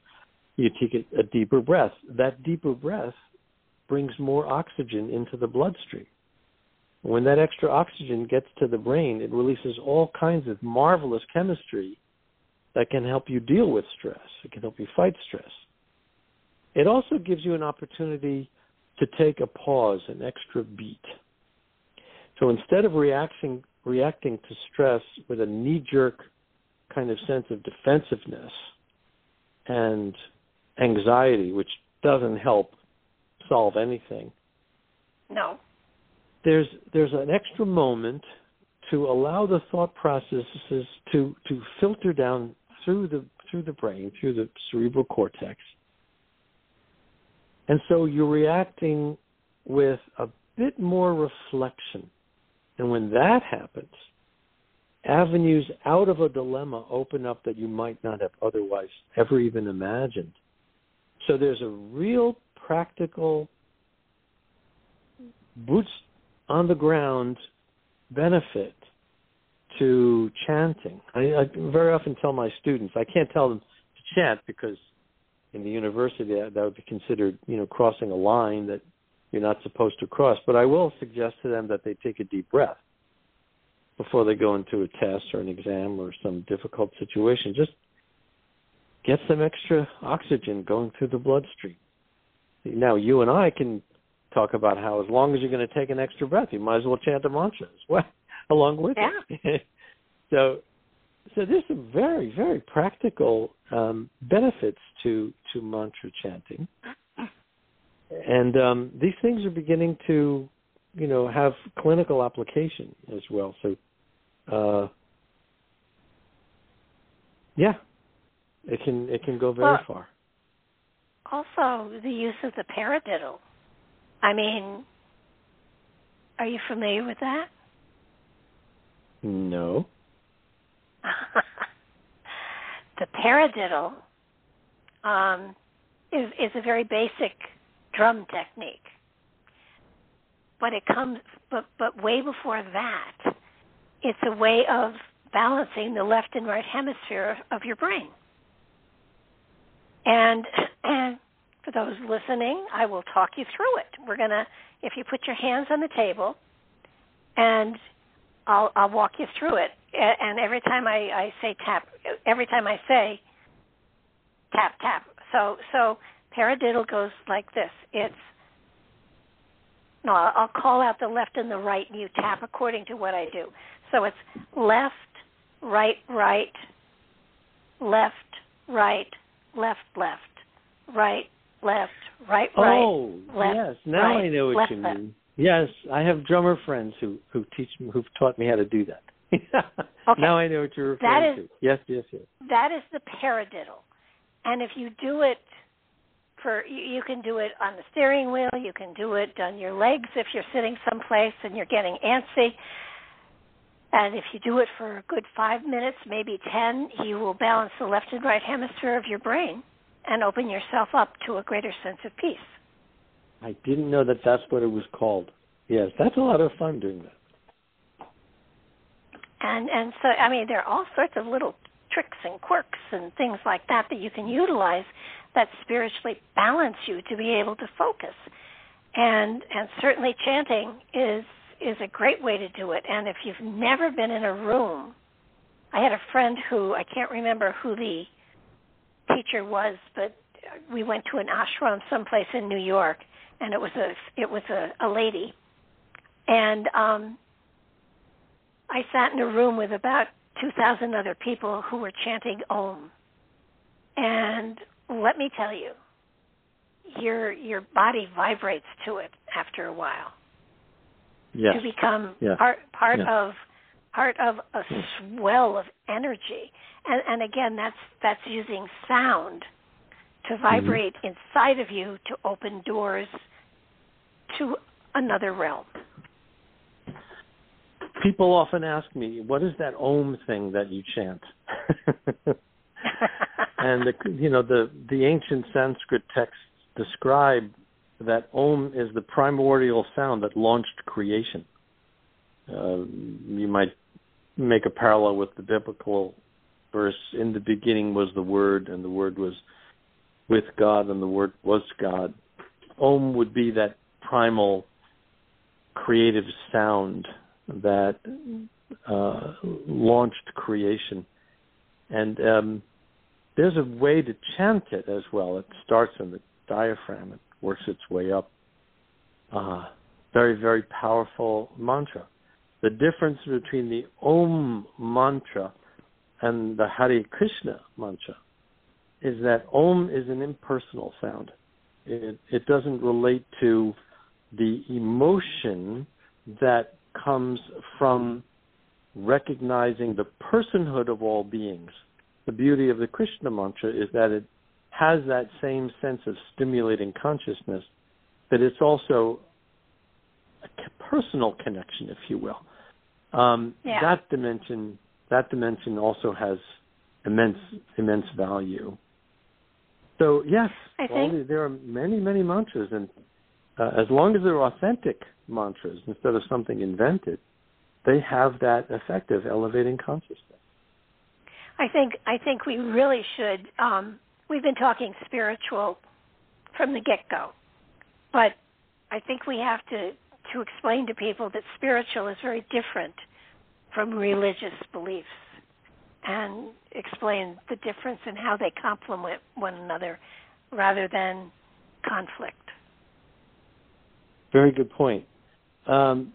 you take a, deeper breath. That deeper breath brings more oxygen into the bloodstream. When that extra oxygen gets to the brain, it releases all kinds of marvelous chemistry that can help you deal with stress. It can help you fight stress. It also gives you an opportunity to take a pause, an extra beat. So instead of reacting reacting to stress with a knee jerk kind of sense of defensiveness and anxiety, which doesn't help solve anything. No. There's there's an extra moment to allow the thought processes to to filter down through the through the brain, through the cerebral cortex. And so you're reacting with a bit more reflection. And when that happens, avenues out of a dilemma open up that you might not have otherwise ever even imagined. So there's a real practical boots on the ground benefit to chanting. I, I very often tell my students I can't tell them to chant because in the university that, that would be considered you know crossing a line that you're not supposed to cross. But I will suggest to them that they take a deep breath before they go into a test or an exam or some difficult situation. Just get some extra oxygen going through the bloodstream. Now you and I can talk about how as long as you're going to take an extra breath, you might as well chant a mantra as well along with yeah. it. so so there's some very very practical um, benefits to to mantra chanting, and um, these things are beginning to you know have clinical application as well. So uh, yeah, it can it can go very well, far. Also, the use of the paradiddle. I mean, are you familiar with that? No. the paradiddle um, is is a very basic drum technique, but it comes but but way before that, it's a way of balancing the left and right hemisphere of your brain. And and for those listening, I will talk you through it. We're gonna if you put your hands on the table and I'll I'll walk you through it. And every time I, I say tap, every time I say tap tap. So so paradiddle goes like this. It's no, I'll call out the left and the right, and you tap according to what I do. So it's left, right, right, left, right, left, left, right, left, right, right. Oh, left, yes. Now right, I know what left, you left. mean. Yes, I have drummer friends who who teach me who've taught me how to do that. Okay. Now I know what you're referring is- to. Yes, yes, yes. That is the paradiddle. And if you do it for you, can do it on the steering wheel, you can do it on your legs if you're sitting someplace and you're getting antsy. And if you do it for a good 5 minutes, maybe 10, you will balance the left and right hemisphere of your brain and open yourself up to a greater sense of peace. I didn't know that that's what it was called. Yes, that's a lot of fun doing that. and and so I mean there are all sorts of little tricks and quirks and things like that that you can utilize that spiritually balance you to be able to focus. And and certainly chanting is is a great way to do it. And if you've never been in a room I had a friend who I can't remember who the teacher was but we went to an ashram someplace in New York and it was a it was a, a lady. And um I sat in a room with about 2,000 other people who were chanting Om. And let me tell you, your your body vibrates to it after a while. Yes. You become Yeah. part part Yeah. of part of a swell of energy. And and again that's that's using sound to Mm-hmm. vibrate inside of you to open doors to another realm. People often ask me, "What is that Om thing that you chant?" and the, you know the the ancient Sanskrit texts describe that Om is the primordial sound that launched creation. Uh, you might make a parallel with the biblical verse: "In the beginning was the Word, and the Word was with God, and the Word was God." Om would be that primal creative sound that uh, launched creation. And um, there's a way to chant it as well. It starts in the diaphragm, it works its way up. Uh, very, very powerful mantra. The difference between the Om mantra and the Hare Krishna mantra is that Om is an impersonal sound. It, it doesn't relate to the emotion that comes from recognizing the personhood of all beings. The beauty of the Krishna mantra is that it has that same sense of stimulating consciousness, but it's also a personal connection, if you will. Um, yeah. That dimension, that dimension also has immense, immense value. So yes, I think there are many, many mantras, and uh, as long as they're authentic mantras instead of something invented, they have that effect of elevating consciousness. I think I think we really should. Um, we've been talking spiritual from the get go, but I think we have to to explain to people that spiritual is very different from religious beliefs and explain the difference in how they complement one another rather than conflict. Very good point. Um,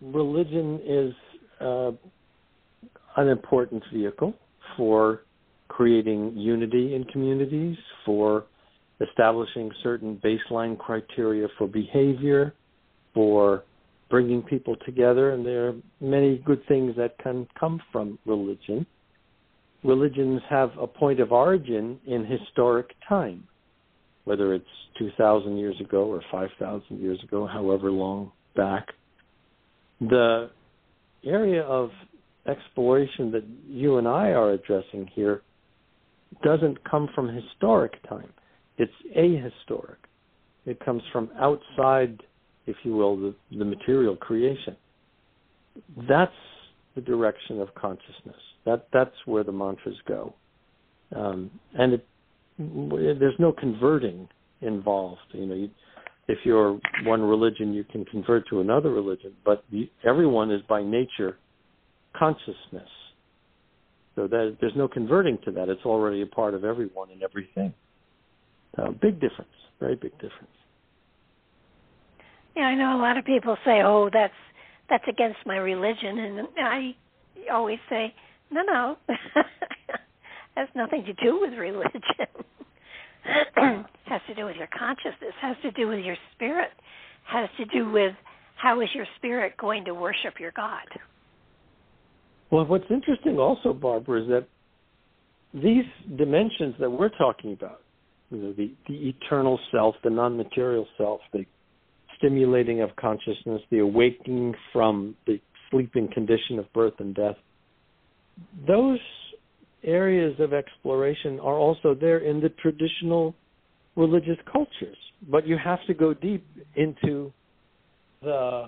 religion is uh, an important vehicle for creating unity in communities, for establishing certain baseline criteria for behavior, for bringing people together, and there are many good things that can come from religion. Religions have a point of origin in historic time, whether it's 2,000 years ago or 5,000 years ago, however long back. The area of exploration that you and I are addressing here doesn't come from historic time. It's ahistoric. It comes from outside if you will, the, the material creation. That's the direction of consciousness. That that's where the mantras go, um, and it, there's no converting involved. You know, you, if you're one religion, you can convert to another religion, but the, everyone is by nature consciousness. So that there's no converting to that. It's already a part of everyone and everything. Uh, big difference, very big difference. Yeah, I know a lot of people say, "Oh, that's that's against my religion," and I always say, "No, no, has nothing to do with religion. has to do with your consciousness. Has to do with your spirit. Has to do with how is your spirit going to worship your God." Well, what's interesting also, Barbara, is that these dimensions that we're talking about, you know, the the eternal self, the non-material self, the stimulating of consciousness, the awakening from the sleeping condition of birth and death, those areas of exploration are also there in the traditional religious cultures. But you have to go deep into the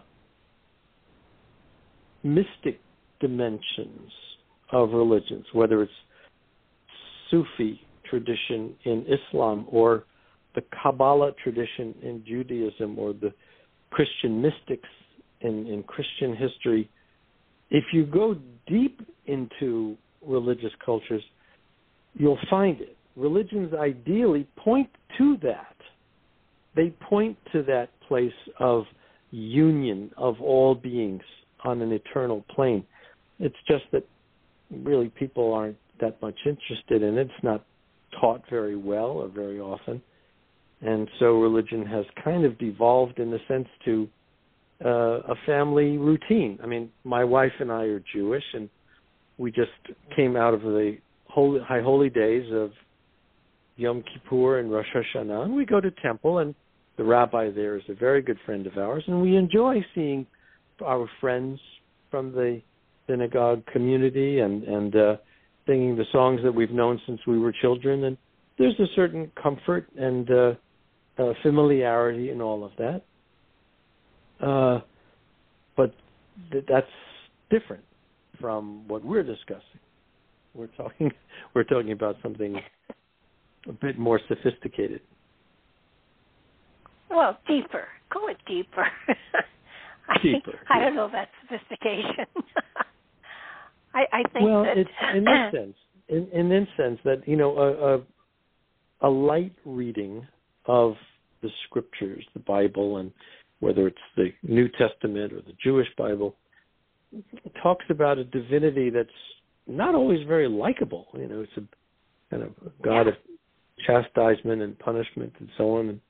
mystic dimensions of religions, whether it's Sufi tradition in Islam or the Kabbalah tradition in Judaism or the Christian mystics in, in Christian history, if you go deep into religious cultures, you'll find it. Religions ideally point to that. They point to that place of union of all beings on an eternal plane. It's just that really people aren't that much interested in it. It's not taught very well or very often and so religion has kind of devolved in the sense to uh, a family routine. I mean, my wife and I are Jewish, and we just came out of the holy, high holy days of Yom Kippur and Rosh Hashanah, and we go to temple, and the rabbi there is a very good friend of ours, and we enjoy seeing our friends from the synagogue community and and uh, singing the songs that we've known since we were children, and there's a certain comfort and uh, uh, familiarity in all of that. Uh, but th- that's different from what we're discussing. We're talking we're talking about something a bit more sophisticated. Well, deeper. Call it deeper. I, I don't know about sophistication. I, I think well, that it's in this sense, in, in this sense that you know a, a a light reading of the scriptures, the Bible, and whether it's the New Testament or the Jewish Bible, talks about a divinity that's not always very likable. You know, it's a kind of a god yeah. of chastisement and punishment and so on.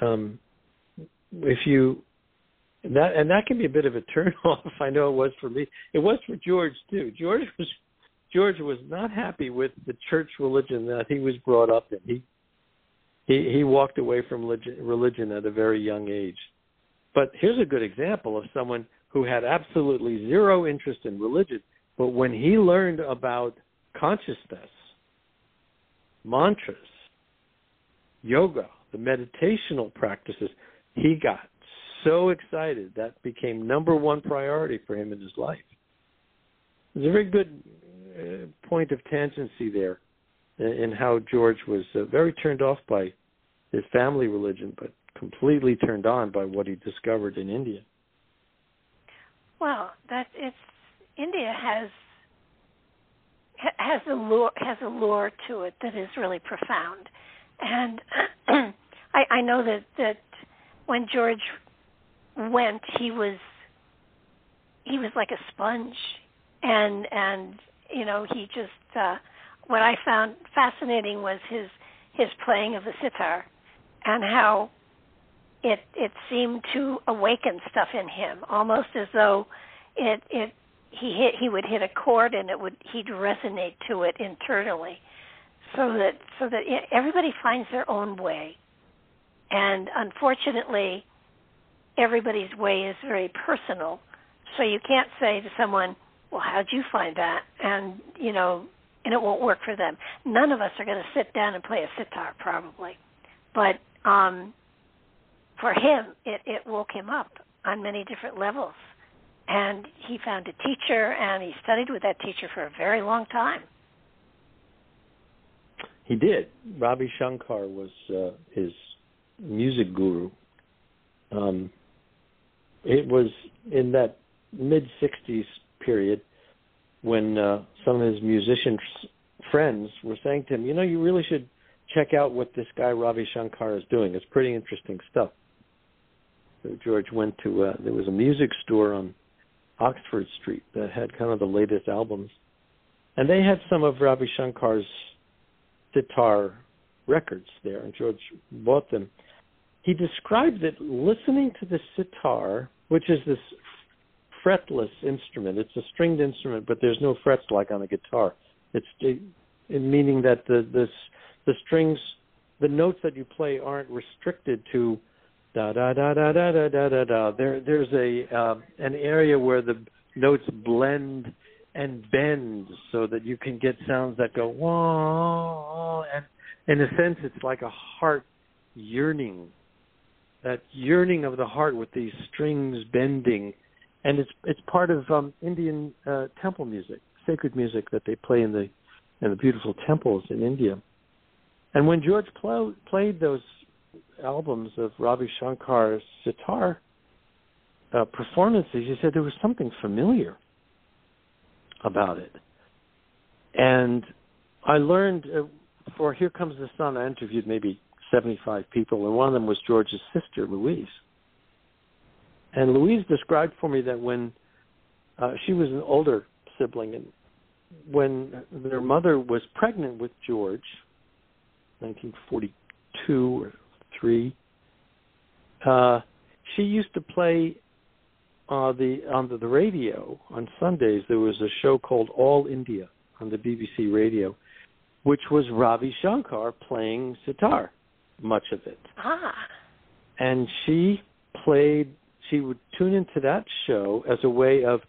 And um, if you that and that can be a bit of a turn off. I know it was for me. It was for George too. George was George was not happy with the church religion that he was brought up in. He he he walked away from religion at a very young age. But here's a good example of someone who had absolutely zero interest in religion, but when he learned about consciousness, mantras, yoga, the meditational practices, he got so excited that became number one priority for him in his life. There's a very good uh, point of tangency there in how George was uh, very turned off by his family religion, but completely turned on by what he discovered in India. Well, that it's India has has a lure has a lure to it that is really profound, and I, I know that that when George went, he was he was like a sponge, and and you know he just uh, what I found fascinating was his his playing of the sitar, and how it it seemed to awaken stuff in him, almost as though it it he hit he would hit a chord and it would he'd resonate to it internally, so that so that everybody finds their own way, and unfortunately, everybody's way is very personal. So you can't say to someone, "Well, how'd you find that?" and you know, and it won't work for them. None of us are going to sit down and play a sitar, probably, but um, for him, it, it woke him up on many different levels. And he found a teacher, and he studied with that teacher for a very long time. He did. Ravi Shankar was uh, his music guru. Um, it was in that mid 60s period when uh, some of his musician friends were saying to him, you know, you really should check out what this guy Ravi Shankar is doing. It's pretty interesting stuff. So George went to uh, there was a music store on Oxford Street that had kind of the latest albums, and they had some of Ravi Shankar's sitar records there, and George bought them. He described that listening to the sitar, which is this fretless instrument, it's a stringed instrument, but there's no frets like on a guitar. It's it, meaning that the this the strings, the notes that you play aren't restricted to da da da da da da da da da. There there's a uh, an area where the notes blend and bend so that you can get sounds that go wah and in a sense it's like a heart yearning. That yearning of the heart with these strings bending. And it's it's part of um indian uh temple music sacred music that they play in the in the beautiful temples in india. And when George pl- played those albums of Ravi Shankar's sitar uh, performances, he said there was something familiar about it. And I learned uh, for Here Comes the Sun, I interviewed maybe 75 people, and one of them was George's sister, Louise. And Louise described for me that when uh, she was an older sibling, and when their mother was pregnant with George, 1942 or three. Uh, she used to play uh, the on the, the radio on Sundays. There was a show called All India on the BBC radio, which was Ravi Shankar playing sitar, much of it. Ah. And she played. She would tune into that show as a way of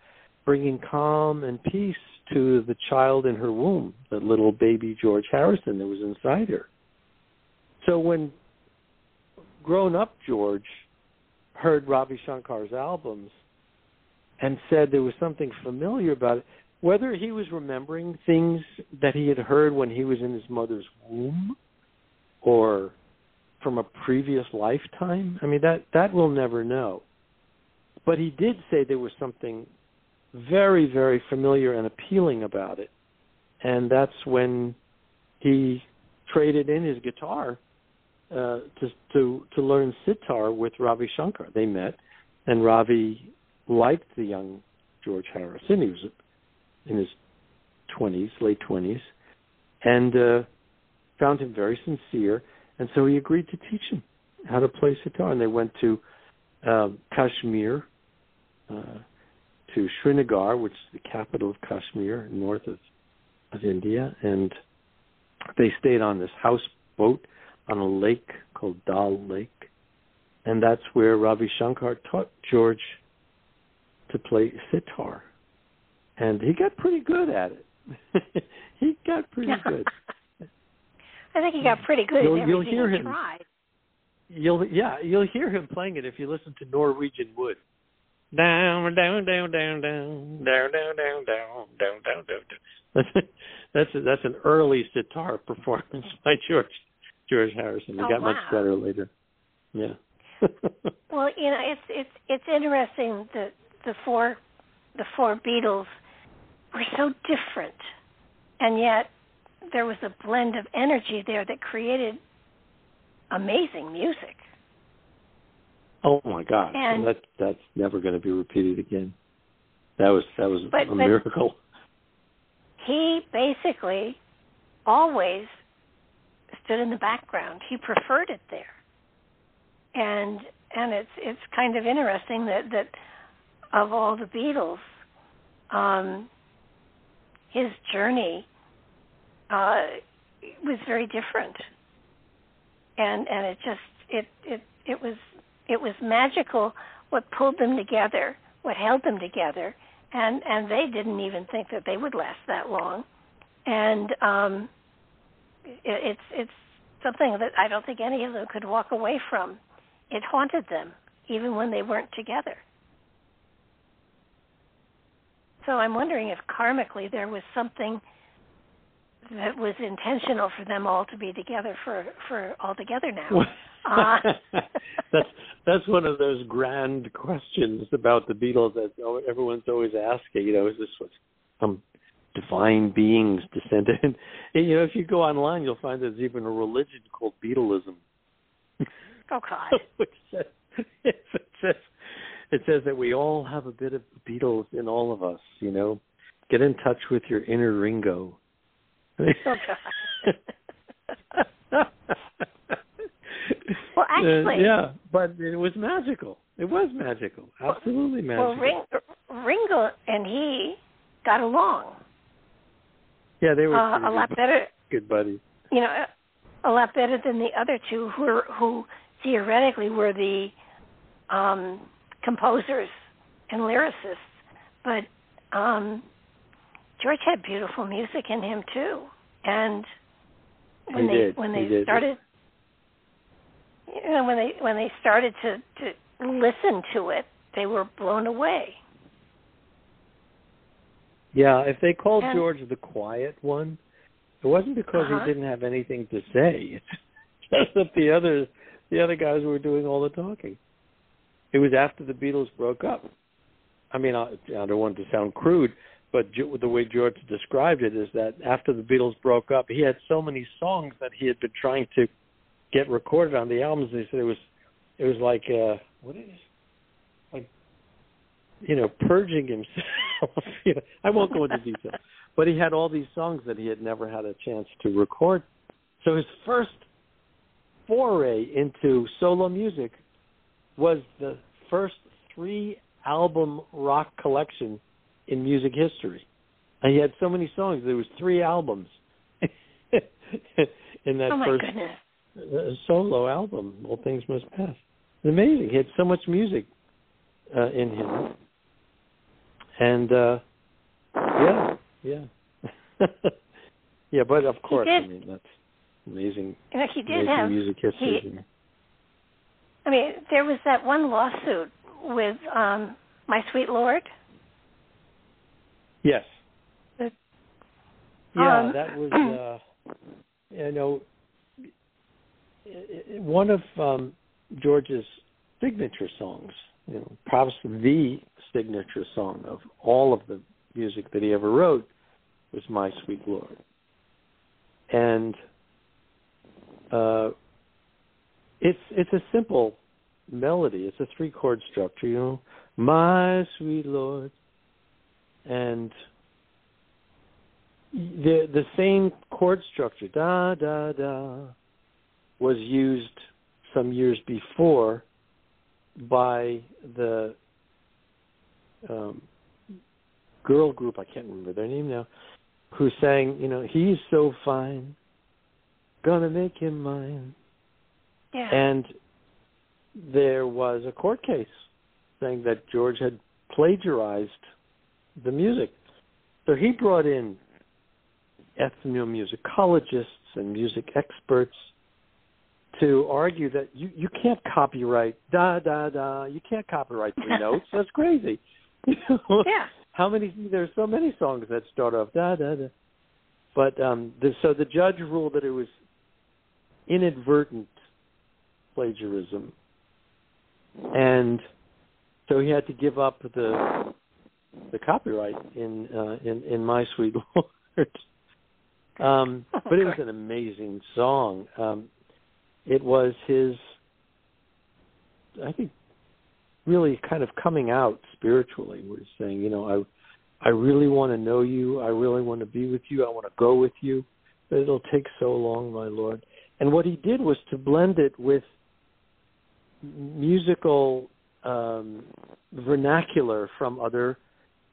bringing calm and peace to the child in her womb, the little baby George Harrison that was inside her. So when grown up George heard Ravi Shankar's albums and said there was something familiar about it, whether he was remembering things that he had heard when he was in his mother's womb or from a previous lifetime, I mean that that we'll never know. but he did say there was something very, very familiar and appealing about it, and that's when he traded in his guitar uh, to to to learn sitar with Ravi Shankar. They met, and Ravi liked the young George Harrison. He was in his twenties, late twenties, and uh, found him very sincere, and so he agreed to teach him how to play sitar. And they went to um, Kashmir, uh, to Srinagar, which is the capital of Kashmir, north of, of India, and they stayed on this houseboat on a lake called Dal Lake, and that's where Ravi Shankar taught George to play sitar, and he got pretty good at it. he got pretty good. I think he got pretty good you'll, at you'll hear he him. tried. You'll yeah, you'll hear him playing it if you listen to Norwegian Wood. Down, down, down, down, down, down, down, down, down, down, down, down. That's that's a, that's an early sitar performance by George George Harrison. He Oh, got much better later. Yeah. Well, you know, it's it's it's interesting that the four the four Beatles were so different, and yet there was a blend of energy there that created amazing music. oh my God, And- that that's never going to be repeated again. That was that was But- a but- miracle. He basically always stood in the background. He preferred it there, and and it's it's kind of interesting that that of all the Beatles, um, his journey uh, was very different, and and it just it it it was it was magical what pulled them together, what held them together, and and they didn't even think that they would last that long, and um, it's it's something that I don't think any of them could walk away from. It haunted them even when they weren't together. So I'm wondering if karmically there was something that was intentional for them all to be together for for all together now. Uh, that's that's one of those grand questions about the Beatles that everyone's always asking. You know, is this what some divine beings descended? And, you know, if you go online, you'll find there's even a religion called Beatlism, oh God. which says it says it says that we all have a bit of the Beatles in all of us. You know, get in touch with your inner Ringo. Oh God. Well, actually- Uh, yeah, but it was magical. It was magical. Absolutely magical. Well, Ring, Ringo and he got along yeah, they were uh, a lot good, better. good buddies. You know, a lot better than the other two, who are, who theoretically were the um, composers and lyricists. But um, George had beautiful music in him too, and when He they did. when He they started, you know, when they when they started to to listen to it, they were blown away. Yeah, if they called And- George the quiet one, it wasn't because Uh-huh. he didn't have anything to say. It's just that the others, the other guys were doing all the talking. It was after the Beatles broke up. I mean, I, I don't want to sound crude, but the way George described it is that after the Beatles broke up, he had so many songs that he had been trying to get recorded on the albums. They said it was, it was like, uh, what is, you know, purging himself. you know, I won't go into detail, but he had all these songs that he had never had a chance to record. So his first foray into solo music was the first three album rock collection in music history. And he had so many songs. There was three albums in that oh my first goodness! uh, solo album. All things must pass. It's amazing. He had so much music uh, in him, and uh, yeah, yeah, yeah. But of course, I mean that's amazing. He did have. music history. he- I mean, there was that one lawsuit with um My Sweet Lord. yes. The- Yeah, Um, that was. uh You know, i- i- one of um George's signature songs you know, perhaps the signature song of all of the music that he ever wrote was "My Sweet Lord," and uh, it's it's a simple melody. It's a three chord structure, you know, "My Sweet Lord," and the the same chord structure, da da da, was used some years before by the um, girl group. I can't remember their name now. Who sang, you know, he's so fine, gonna make him mine. Yeah. And there was a court case saying that George had plagiarized the music. So he brought in ethnomusicologists and music experts to argue that you you can't copyright da da da you can't copyright three notes that's crazy yeah. How many there's so many songs that start off da da da. But um the, so the judge ruled that it was inadvertent plagiarism. And so he had to give up the the copyright in uh in in my sweet lord. Um, but it was an amazing song. Um, it was his, I think, really kind of coming out spiritually. We're saying, you know, I, I really want to know you. I really want to be with you. I want to go with you. But it'll take so long, my Lord. And what he did was to blend it with musical um, vernacular from other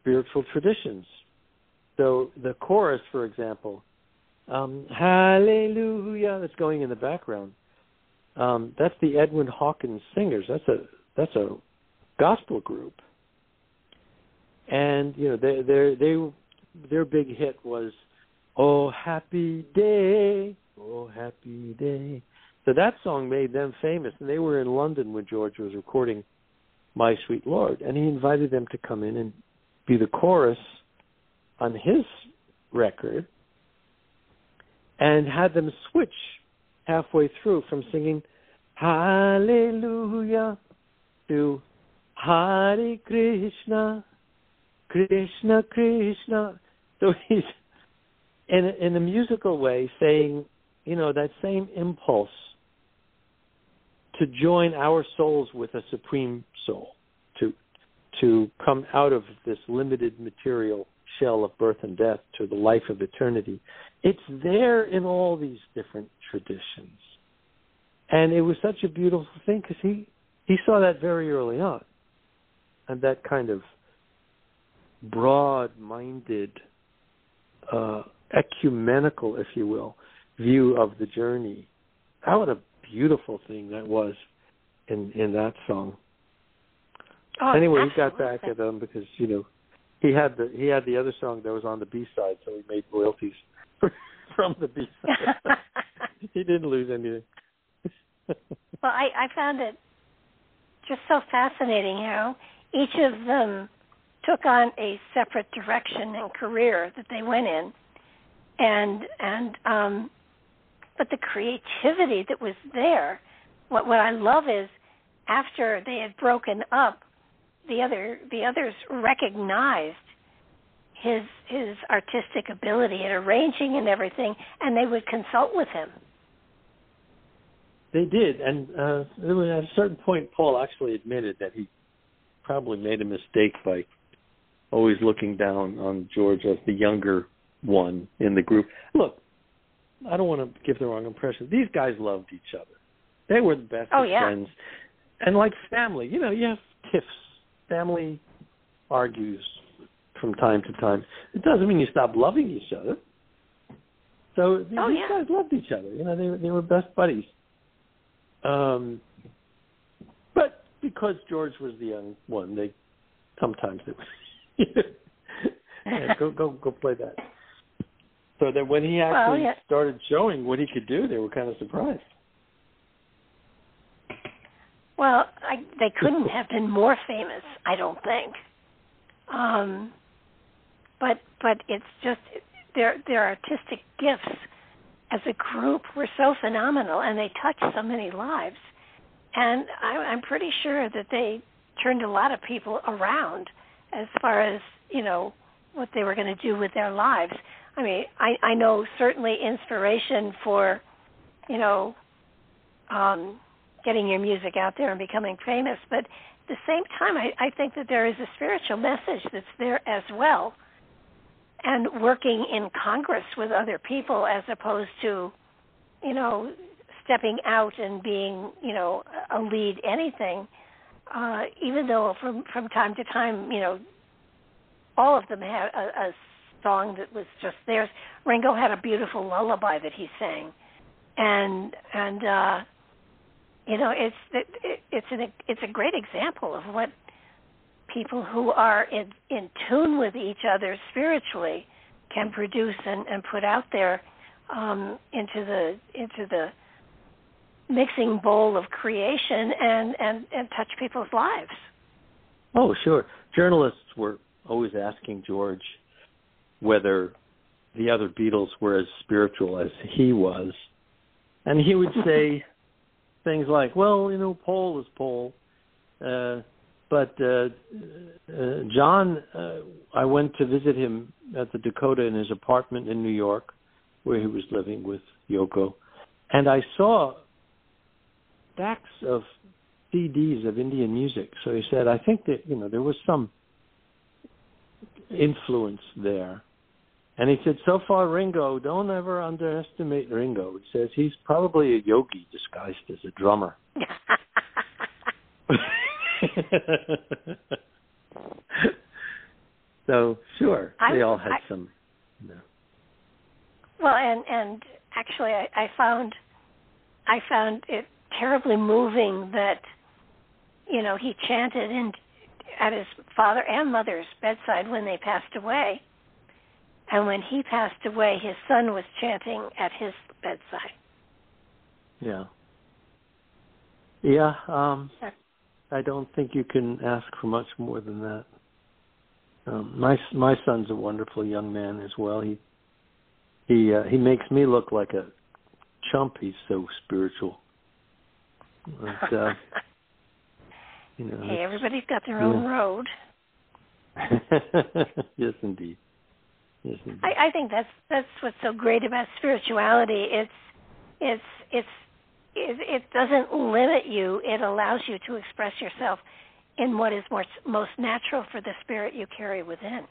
spiritual traditions. So the chorus, for example, um, Hallelujah, that's going in the background. Um, that's the Edwin Hawkins Singers. That's a that's a gospel group, and you know they they they their big hit was "Oh Happy Day, Oh Happy Day." So that song made them famous, and they were in London when George was recording "My Sweet Lord," and he invited them to come in and be the chorus on his record and had them switch halfway through from singing Hallelujah to Hare Krishna, Krishna Krishna. So he's in a, in a musical way saying, you know, that same impulse to join our souls with a supreme soul, to to come out of this limited material shell of birth and death to the life of eternity. It's there in all these different traditions. And it was such a beautiful thing because he, he saw that very early on. And that kind of broad minded, uh, ecumenical, if you will, view of the journey. How what a beautiful thing that was in in that song. Oh, anyway, absolutely. he got back at them because you know he had the he had the other song that was on the B side, so he made royalties from the B side. he didn't lose anything. well, I, I found it just so fascinating how each of them took on a separate direction and career that they went in, and and um, but the creativity that was there. What what I love is after they had broken up, the other the others recognized his his artistic ability at arranging and everything, and they would consult with him. They did, and uh, at a certain point, Paul actually admitted that he probably made a mistake by always looking down on George as the younger one in the group. Look, I don't want to give the wrong impression. These guys loved each other. They were the best oh, yeah. friends, and like family. You know, you have tiffs. Family argues from time to time. It doesn't mean you stop loving each other. So these oh, yeah. guys loved each other. You know, they they were best buddies. Um, because George was the young one, they sometimes it was yeah, go go go play that. So that when he actually well, yeah. started showing what he could do, they were kind of surprised. Well, I, they couldn't have been more famous, I don't think. Um, but but it's just their their artistic gifts as a group were so phenomenal, and they touched so many lives. And I, I'm pretty sure that they turned a lot of people around as far as you know what they were going to do with their lives. I mean, I I know certainly inspiration for, you know, um, getting your music out there and becoming famous, but at the same time, I, I think that there is a spiritual message that's there as well, and working in Congress with other people as opposed to, you know, stepping out and being, you know, a lead anything. Uh, even though from from time to time, you know, all of them had a, a song that was just theirs. Ringo had a beautiful lullaby that he sang, and and uh, you know it's it, it's an it's a great example of what people who are in in tune with each other spiritually can produce and, and put out there um, into the into the mixing bowl of creation and, and, and touch people's lives. Oh, sure. Journalists were always asking George whether the other Beatles were as spiritual as he was. And he would say things like, well, you know, Paul is Paul. Uh, but uh, uh, John, uh, I went to visit him at the Dakota in his apartment in New York, where he was living with Yoko, and I saw stacks of CDs of Indian music. So he said, I think that you know there was some influence there. And he said, so far, Ringo, don't ever underestimate Ringo. He says he's probably a yogi disguised as a drummer. so sure, they all had I, some. You know. Well, and and actually, I, I found I found it terribly moving that you know he chanted in at his father and mother's bedside when they passed away. And when he passed away, his son was chanting at his bedside. Yeah. Yeah, um I don't think you can ask for much more than that. Um my my son's a wonderful young man as well. He he uh, he makes me look like a chump. He's so spiritual. But, uh, you know, hey, everybody's got their yeah. own road. yes, indeed. Yes, indeed. I, I think that's that's what's so great about spirituality. It's it's it's it, it doesn't limit you. It allows you to express yourself in what is more, most natural for the spirit you carry within.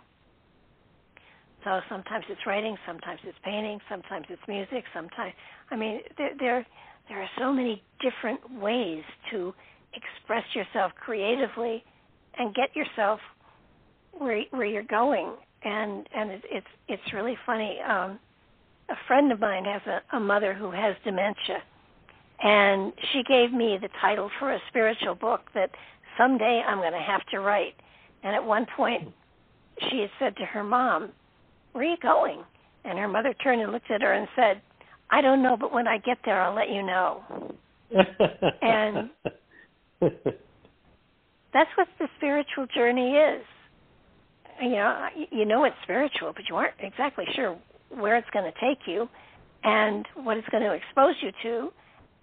So sometimes it's writing, sometimes it's painting, sometimes it's music, sometimes I mean there there there are so many different ways to express yourself creatively and get yourself where where you're going. And and it, it's it's really funny. Um a friend of mine has a, a mother who has dementia. And she gave me the title for a spiritual book that someday I'm going to have to write. And at one point she had said to her mom where are you going? And her mother turned and looked at her and said I don't know but when I get there I'll let you know and that's what the spiritual journey is. You know, you know it's spiritual, but you aren't exactly sure where it's going to take you, and what it's going to expose you to,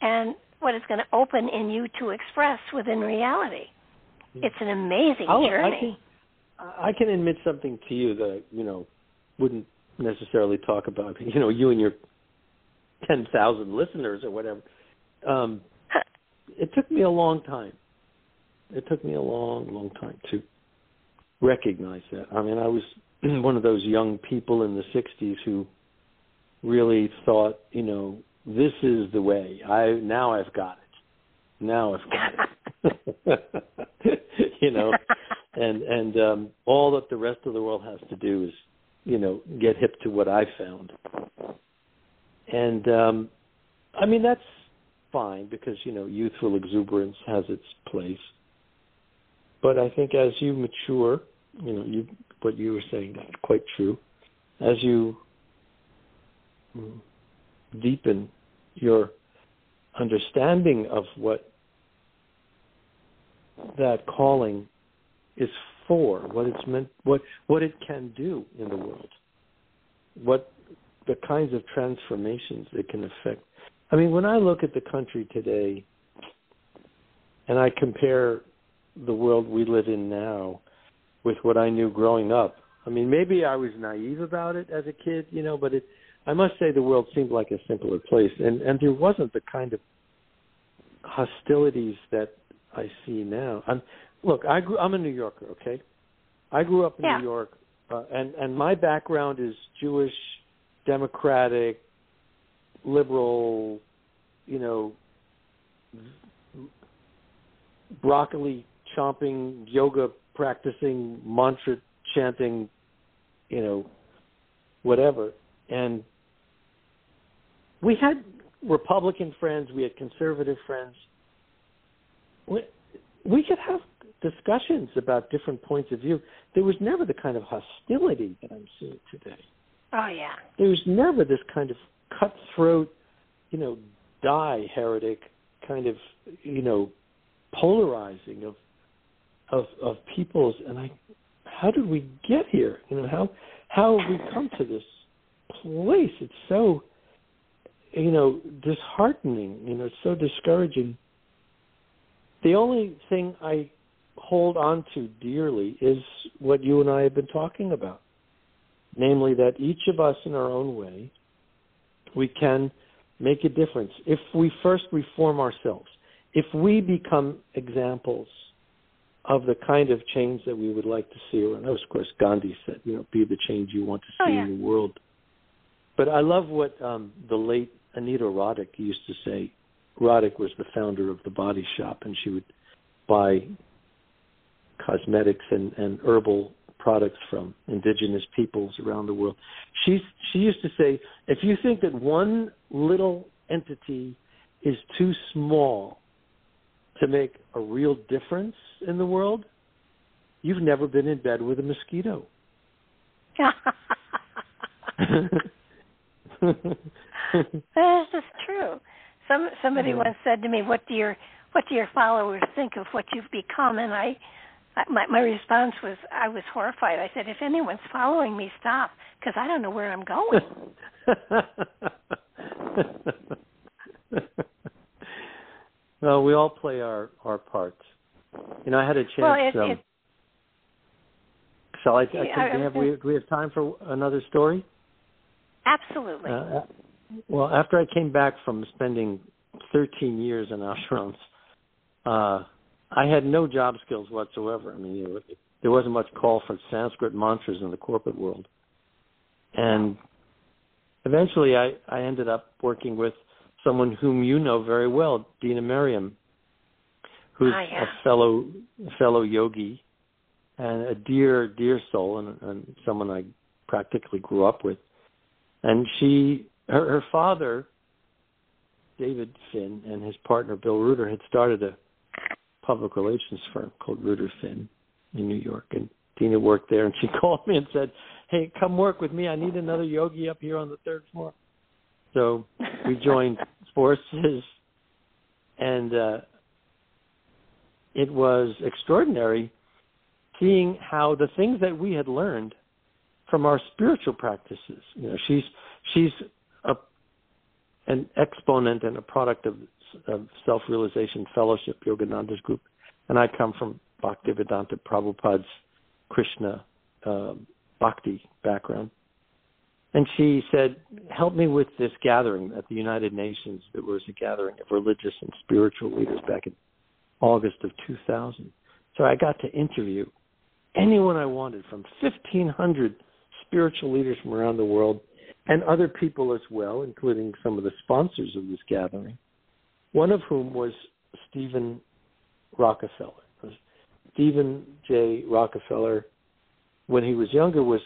and what it's going to open in you to express within reality. Hmm. It's an amazing I'll, journey. I can, I can admit something to you that you know wouldn't necessarily talk about. You know, you and your ten thousand listeners or whatever. Um, it took me a long time. It took me a long, long time to recognize that. I mean, I was one of those young people in the '60s who really thought, you know, this is the way. I now I've got it. Now I've got it. you know, and and um all that the rest of the world has to do is, you know, get hip to what I found. And um I mean that's fine because you know youthful exuberance has its place. But I think as you mature, you know, you what you were saying that's quite true. As you mm, deepen your understanding of what that calling is for, what it's meant, what what it can do in the world, what the kinds of transformations it can affect I mean, when I look at the country today and I compare the world we live in now with what I knew growing up. I mean, maybe I was naive about it as a kid, you know, but it I must say the world seemed like a simpler place and and there wasn't the kind of hostilities that I see now. I'm look, I grew I'm a New Yorker, okay? I grew up in yeah. New York uh, and and my background is Jewish, democratic, liberal, you know, broccoli chomping, yoga practicing, mantra chanting, you know, whatever. And we had Republican friends, we had conservative friends. We, we could have discussions about different points of view. There was never the kind of hostility that I'm seeing today. Oh yeah. There was never this kind of cutthroat, you know, die heretic kind of, you know, polarizing of of of peoples and I how did we get here? You know, how how have we come to this place? It's so you know, disheartening, you know, it's so discouraging. The only thing I hold on to dearly is what you and I have been talking about. Namely that each of us in our own way we can make a difference if we first reform ourselves if we become examples of the kind of change that we would like to see, and of course Gandhi said, you know, be the change you want to oh, see oh, yeah. in the world. But I love what um, the late Anita Roddick used to say. Roddick was the founder of the Body Shop, and she would buy cosmetics and, and herbal products from indigenous peoples around the world. She she used to say, if you think that one little entity is too small to make a real difference in the world, you've never been in bed with a mosquito. this is true. Some somebody once said to me, "What do your what do your followers think of what you've become?" And I, my my response was, I was horrified. I said, "If anyone's following me, stop, because I don't know where I'm going." well, we all play our our parts. You know, I had a chance. Well, it, um, it, shall I? I, think I- we have we, do we have time for another story? absolutely. Uh, well, after I came back from spending 13 years in ashrams, uh, I had no job skills whatsoever. I mean, there wasn't much call for Sanskrit mantras in the corporate world, and eventually, I I ended up working with someone whom you know very well, Dena Merriam, who's Ah, yeah. a fellow fellow yogi and a dear dear soul, and, and someone I practically grew up with. And she, her, her father, David Finn, and his partner Bill Ruder had started a public relations firm called Ruder Finn in New York, and Dena worked there. And she called me and said, "Hey, come work with me. I need another yogi up here on the third floor." So we joined forces, and uh, it was extraordinary seeing how the things that we had learned from our spiritual practices. You know, she's she's a an exponent and a product of, of self-realization fellowship, Yogananda's group, and I come from Bhaktivedanta Prabhupada's Krishna uh, Bhakti background. And she said, "Help me with this gathering at the United Nations. There was a gathering of religious and spiritual leaders back in August of 2000. So I got to interview anyone I wanted, from 1,500 spiritual leaders from around the world, and other people as well, including some of the sponsors of this gathering. One of whom was Stephen Rockefeller. Stephen J. Rockefeller, when he was younger, was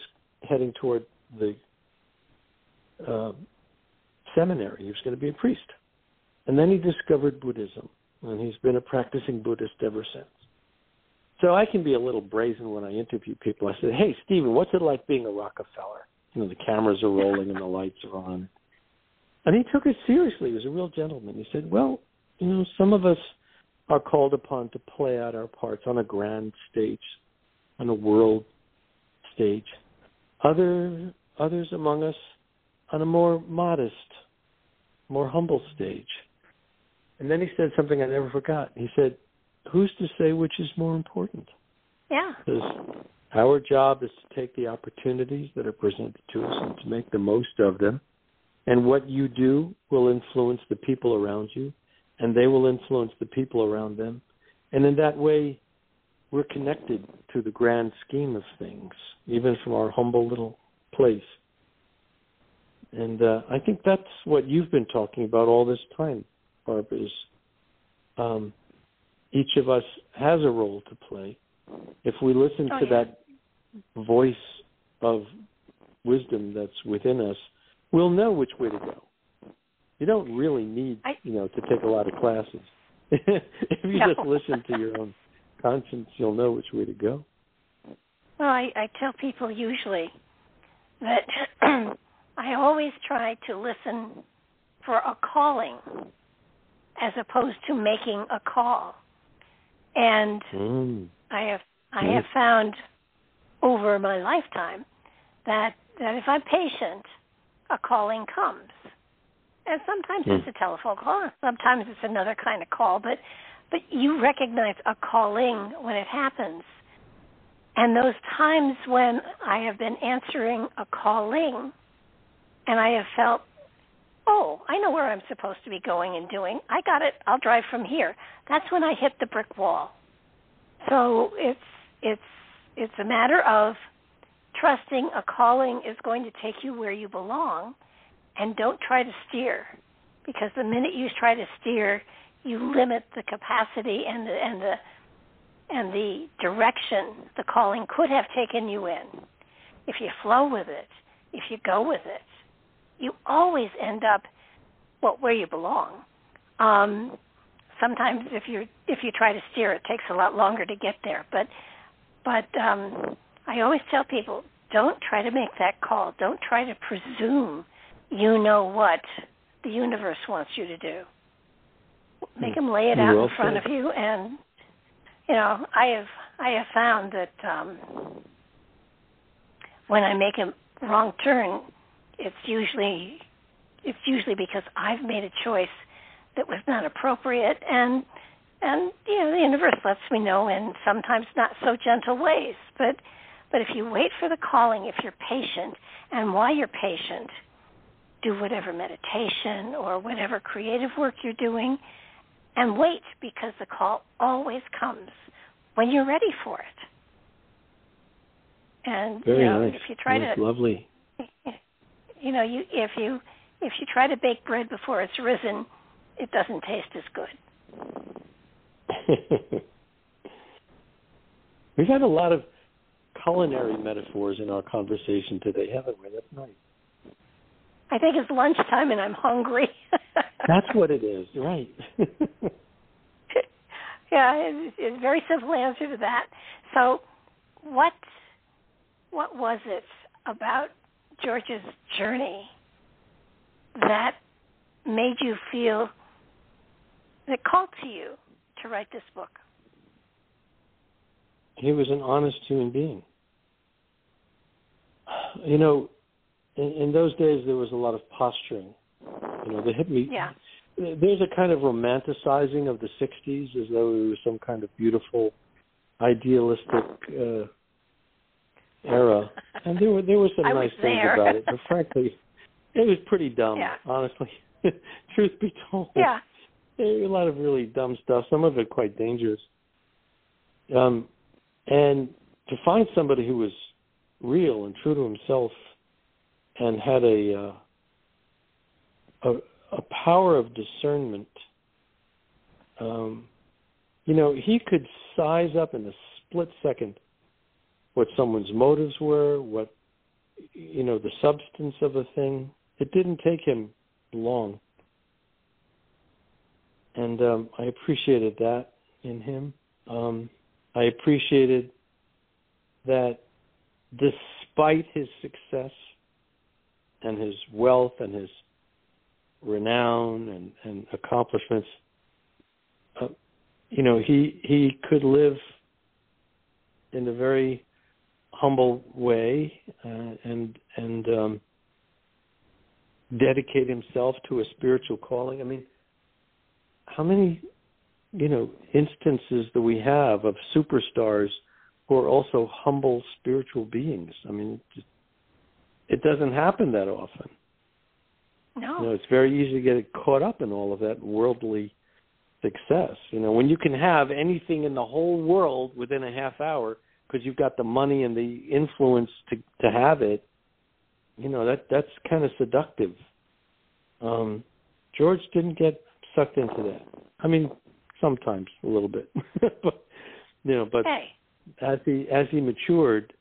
heading toward the uh, seminary. He was going to be a priest. And then he discovered Buddhism, and he's been a practicing Buddhist ever since. So I can be a little brazen when I interview people. I say, "Hey, Stephen, what's it like being a Rockefeller?" You know, the cameras are rolling and the lights are on. And he took it seriously. He was a real gentleman. He said, "Well, you know, some of us are called upon to play out our parts on a grand stage, on a world stage. Other others among us on a more modest, more humble stage." And then he said something I never forgot. He said, who's to say which is more important? Yeah. Because our job is to take the opportunities that are presented to us and to make the most of them. And what you do will influence the people around you, and they will influence the people around them. And in that way, we're connected to the grand scheme of things, even from our humble little place. And uh, I think that's what you've been talking about all this time, Barb, is um, each of us has a role to play. If we listen oh, to yeah. that voice of wisdom that's within us, we'll know which way to go. You don't really need, I, you know, to take a lot of classes. if you no. just listen to your own conscience, you'll know which way to go. Well, I, I tell people usually that I always try to listen for a calling as opposed to making a call. And mm. I have I have found over my lifetime that that if I'm patient, a calling comes. And sometimes mm. it's a telephone call, sometimes it's another kind of call, but but you recognize a calling when it happens. And those times when I have been answering a calling and I have felt, oh, I know where I'm supposed to be going and doing. I got it. I'll drive from here. That's when I hit the brick wall. So it's it's it's a matter of trusting a calling is going to take you where you belong and don't try to steer because the minute you try to steer you limit the capacity and the and the and the direction the calling could have taken you in. If you flow with it, if you go with it, you always end up well where you belong. Um, sometimes if you if you try to steer, it takes a lot longer to get there. But but um, I always tell people don't try to make that call. Don't try to presume you know what the universe wants you to do. Make them lay it out in front of you, and you know I have I have found that um, when I make a wrong turn, it's usually it's usually because I've made a choice that was not appropriate and and you know the universe lets me know in sometimes not so gentle ways but but if you wait for the calling if you're patient and while you're patient do whatever meditation or whatever creative work you're doing and wait because the call always comes when you're ready for it and Very you know nice. if you try That's to lovely you know you if you if you try to bake bread before it's risen it doesn't taste as good. We've had a lot of culinary metaphors in our conversation today, haven't we? That's nice. I think it's lunchtime and I'm hungry. That's what it is, right? yeah, it's, it's a very simple answer to that. So, what what was it about George's journey that made you feel that called to you to write this book? He was an honest human being. You know, in, in those days there was a lot of posturing. You know, the hippie. Yeah. There's a kind of romanticizing of the '60s, as though it was some kind of beautiful, idealistic uh, era, and there were there were some nice things about it. But frankly, it was pretty dumb. Yeah. Honestly, truth be told. Yeah. There were a lot of really dumb stuff. Some of it quite dangerous. Um, and to find somebody who was real and true to himself and had a uh, a, a power of discernment. Um, you know, he could size up in a split second what someone's motives were, what you know, the substance of a thing. It didn't take him long, and um, I appreciated that in him. Um, I appreciated that despite his success and his wealth and his renown and, and accomplishments, uh, you know, he he could live in a very humble way uh, and and um, dedicate himself to a spiritual calling. I mean, how many you know instances that we have of superstars who are also humble spiritual beings. I mean, it doesn't happen that often. No. You know, it's very easy to get caught up in all of that worldly success. You know, when you can have anything in the whole world within a half hour because you've got the money and the influence to to have it, you know that that's kind of seductive. Um, George didn't get sucked into that. I mean, sometimes a little bit, but you know, but hey. As he as he matured,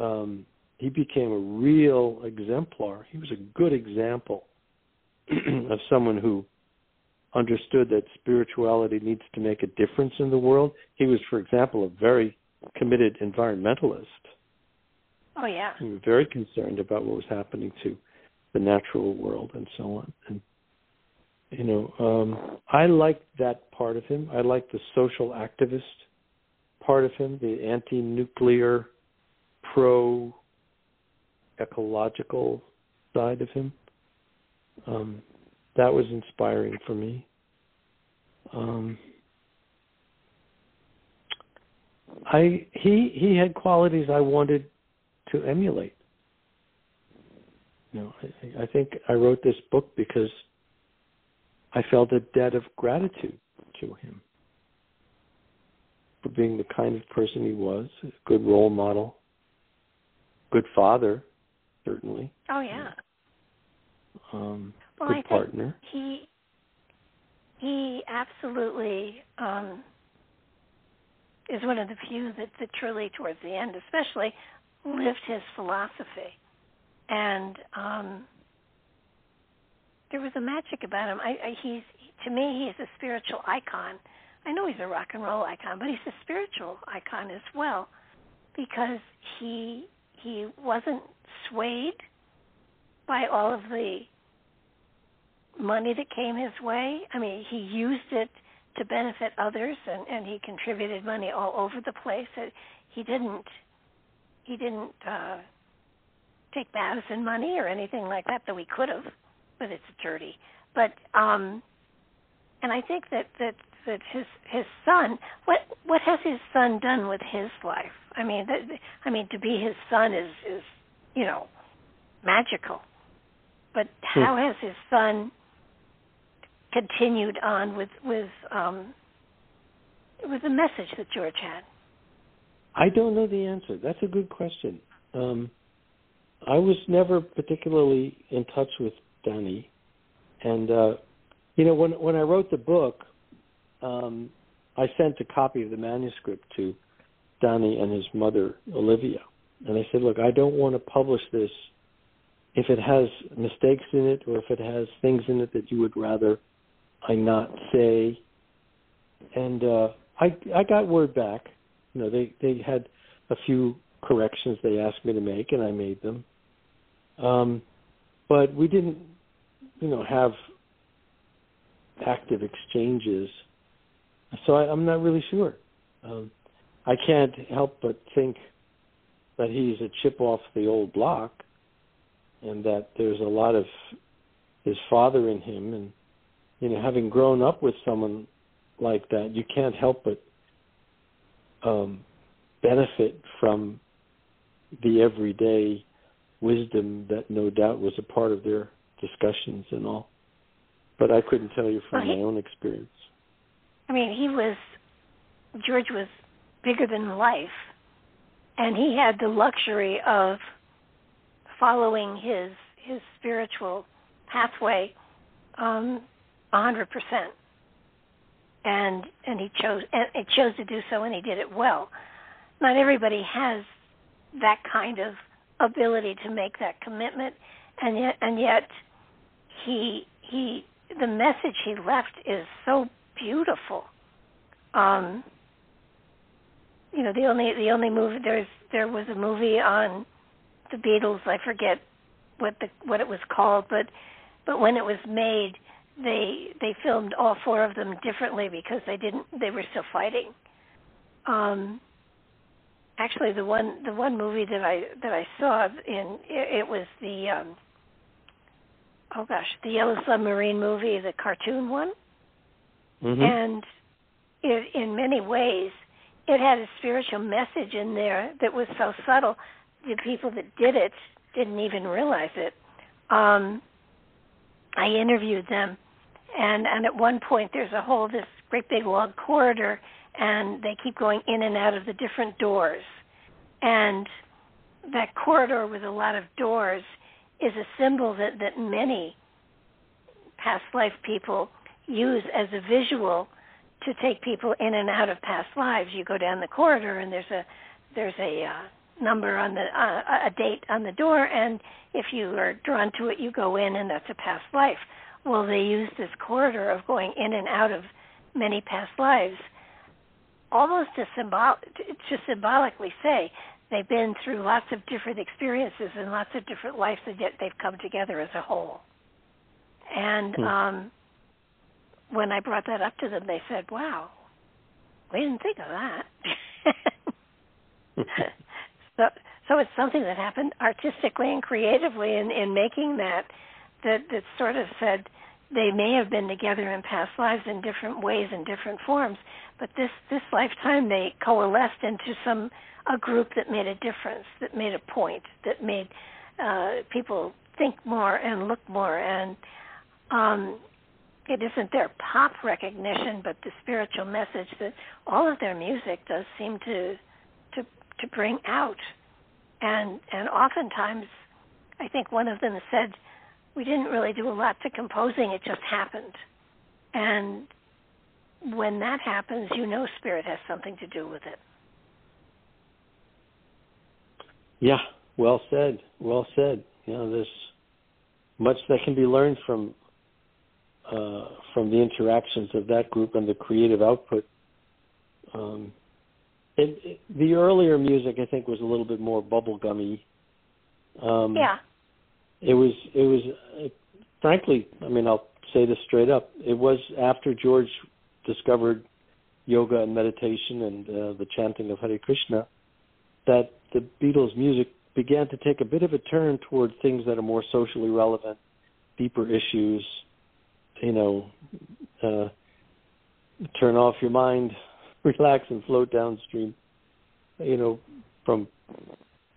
um, he became a real exemplar. He was a good example of someone who understood that spirituality needs to make a difference in the world. He was, for example, a very committed environmentalist. Oh yeah. He was very concerned about what was happening to the natural world and so on. And you know, um, I liked that part of him. I liked the social activist part of him, the anti-nuclear, pro-ecological side of him. Um, that was inspiring for me. Um, I he he had qualities I wanted to emulate. You know, I, I think I wrote this book because I felt a debt of gratitude to him for being the kind of person he was, a good role model, good father, certainly. Oh yeah. Um, well, good I partner. He he absolutely um, is one of the few that, that truly, towards the end, especially, lived his philosophy, and um, there was a magic about him. I, I, he's to me, he's a spiritual icon. I know he's a rock and roll icon, but he's a spiritual icon as well, because he he wasn't swayed by all of the money that came his way. I mean, he used it to benefit others, and and he contributed money all over the place. He didn't he didn't uh, take baths in money or anything like that, though he could have, but it's dirty. But um, and I think that that that his his son what what has his son done with his life? I mean, that, I mean to be his son is is you know magical. But how has his son continued on with with um, with the message that George had? I don't know the answer. That's a good question. Um, I was never particularly in touch with Danny, and uh, you know when when I wrote the book, um, I sent a copy of the manuscript to Danny and his mother Olivia, and I said, "Look, I don't want to publish this if it has mistakes in it or if it has things in it that you would rather I not say. And uh, I I got word back. You know, they they had a few corrections they asked me to make, and I made them. Um, but we didn't, you know, have active exchanges. So I, I'm not really sure. Um, I can't help but think that he's a chip off the old block, and that there's a lot of his father in him, and you know, having grown up with someone like that, you can't help but um, benefit from the everyday wisdom that no doubt was a part of their discussions and all. But I couldn't tell you from he, my own experience. I mean, he was George was bigger than life, and he had the luxury of following his his spiritual pathway um, a hundred percent. And and he chose and it chose to do so, and he did it well. Not everybody has that kind of ability to make that commitment, and yet and yet he he the message he left is so beautiful. Um, you know, the only the only movie there's there was a movie on the Beatles. I forget what the what it was called, but but when it was made, they they filmed all four of them differently because they didn't they were still fighting. Um, actually, the one the one movie that I that I saw in it, it was the um, oh gosh the Yellow Submarine movie, the cartoon one, mm-hmm. and it, in many ways, it had a spiritual message in there that was so subtle. The people that did it didn't even realize it. Um, I interviewed them, and and at one point there's a whole this great big long corridor, and they keep going in and out of the different doors, and that corridor with a lot of doors is a symbol that that many past life people use as a visual to take people in and out of past lives. You go down the corridor and there's a there's a uh, number on the uh, a date on the door, and if you are drawn to it, you go in, and that's a past life. Well, they use this corridor of going in and out of many past lives, almost to symbol to symbolically say they've been through lots of different experiences and lots of different lives, and yet they've come together as a whole. And hmm. um, when I brought that up to them, they said, "Wow, we didn't think of that." so, so it's something that happened artistically and creatively in in making that that that sort of said they may have been together in past lives in different ways and different forms, but this this lifetime they coalesced into some a group that made a difference, that made a point, that made uh, people think more and look more and um, it isn't their pop recognition, but the spiritual message that all of their music does seem to to to bring out. And and oftentimes, I think one of them said, "We didn't really do a lot to composing; it just happened." And when that happens, you know spirit has something to do with it. Yeah, well said. Well said. You know, there's much that can be learned from uh, from the interactions of that group and the creative output. Um, it, it, the earlier music, I think, was a little bit more bubblegummy. Um, yeah. It was. It was. Uh, frankly, I mean, I'll say this straight up. It was after George discovered yoga and meditation and uh, the chanting of Hare Krishna that the Beatles' music began to take a bit of a turn toward things that are more socially relevant, deeper issues, you know, uh, turn off your mind, relax, and float downstream. You know, from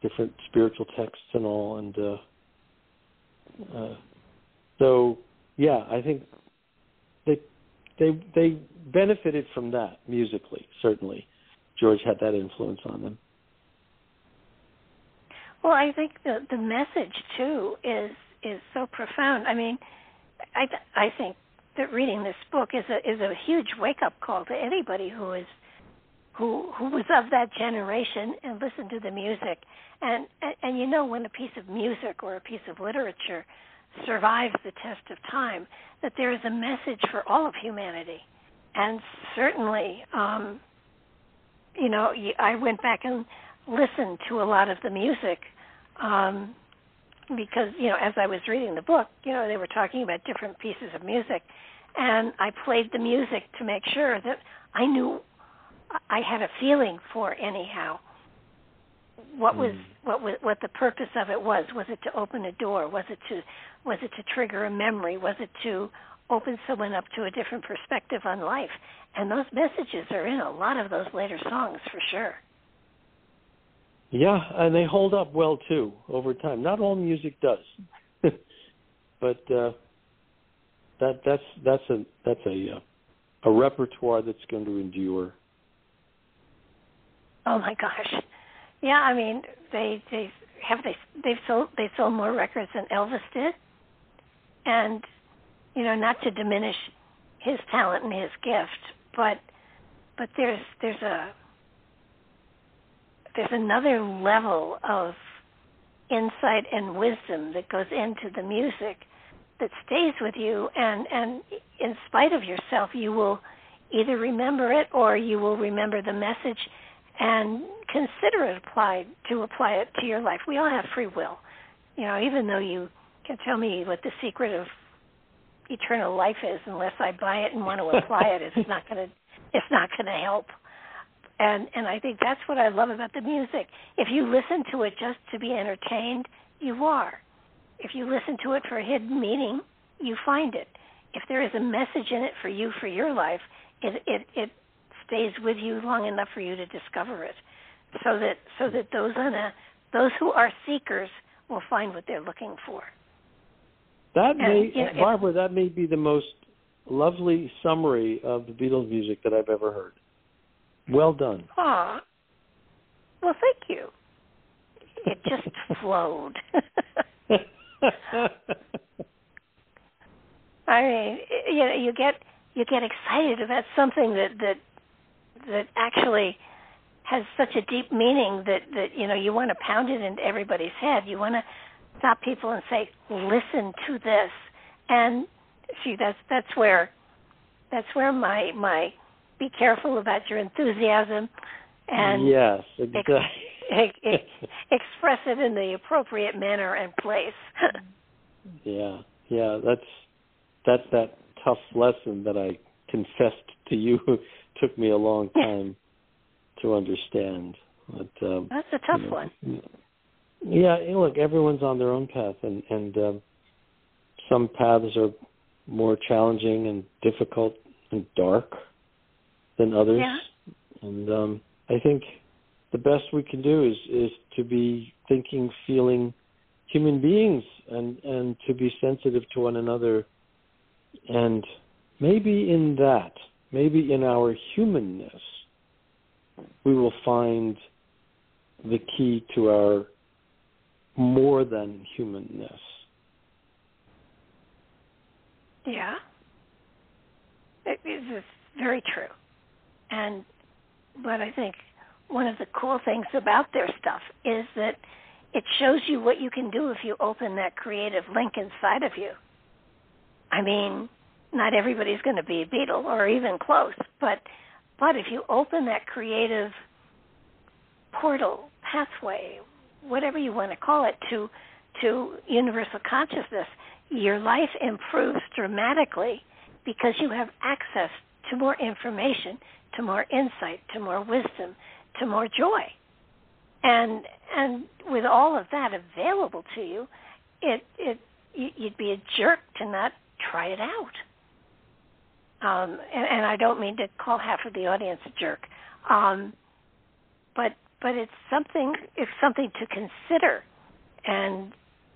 different spiritual texts and all, and uh, uh, so yeah, I think they they they benefited from that musically. Certainly, George had that influence on them. Well, I think the the message too is is so profound. I mean, I I think that reading this book is a is a huge wake up call to anybody who is who who was of that generation and listened to the music. And, and and you know when a piece of music or a piece of literature survives the test of time that there is a message for all of humanity. And certainly um you know I went back and listened to a lot of the music um because you know as I was reading the book, you know they were talking about different pieces of music, and I played the music to make sure that I knew I had a feeling for anyhow what was mm. what was what the purpose of it was. Was it to open a door? Was it to was it to trigger a memory? Was it to open someone up to a different perspective on life? And those messages are in a lot of those later songs for sure yeah, and they hold up well too over time. Not all music does, but uh, that that's that's a that's a uh, a repertoire that's going to endure. Oh my gosh, yeah. I mean, they they have they they've sold they sold more records than Elvis did, and you know, not to diminish his talent and his gift, but but there's there's a there's another level of insight and wisdom that goes into the music that stays with you and and in spite of yourself you will either remember it or you will remember the message and consider it applied to apply it to your life. We all have free will. You know even though you can tell me what the secret of eternal life is unless i buy it and want to apply it it's not going to it's not going to help and and I think that's what I love about the music. If you listen to it just to be entertained, you are. If you listen to it for a hidden meaning, you find it. If there is a message in it for you for your life, it it it stays with you long enough for you to discover it, so that so that those on a, those who are seekers will find what they're looking for. That and, may, you know, Barbara, that may be the most lovely summary of the Beatles music that I've ever heard. Well done. Ah, well, thank you. It just flowed. I mean, you know, you get you get excited about something that that that actually has such a deep meaning that that you know you want to pound it into everybody's head. You want to stop people and say, "Listen to this," and see that's that's where that's where my my be careful about your enthusiasm and yes, exactly. ex- ex- express it in the appropriate manner and place. yeah, yeah, that's that's that tough lesson that I confessed to you took me a long time to understand. But um, that's a tough you know, one. Yeah, look, everyone's on their own path, and and um, some paths are more challenging and difficult and dark than others. Yeah. And um, I think the best we can do is is to be thinking, feeling human beings, and and to be sensitive to one another and maybe in that, maybe in our humanness, we will find the key to our more than humanness. Yeah. It is very true. And but I think one of the cool things about their stuff is that it shows you what you can do if you open that creative link inside of you. I mean, not everybody's going to be a Beatle or even close, but but if you open that creative portal pathway, whatever you want to call it, to to universal consciousness, your life improves dramatically because you have access to more information, to more insight, to more wisdom, to more joy. And and with all of that available to you, it it you'd be a jerk to not try it out. Um, and, and I don't mean to call half of the audience a jerk, um, but but it's something it's something to consider, and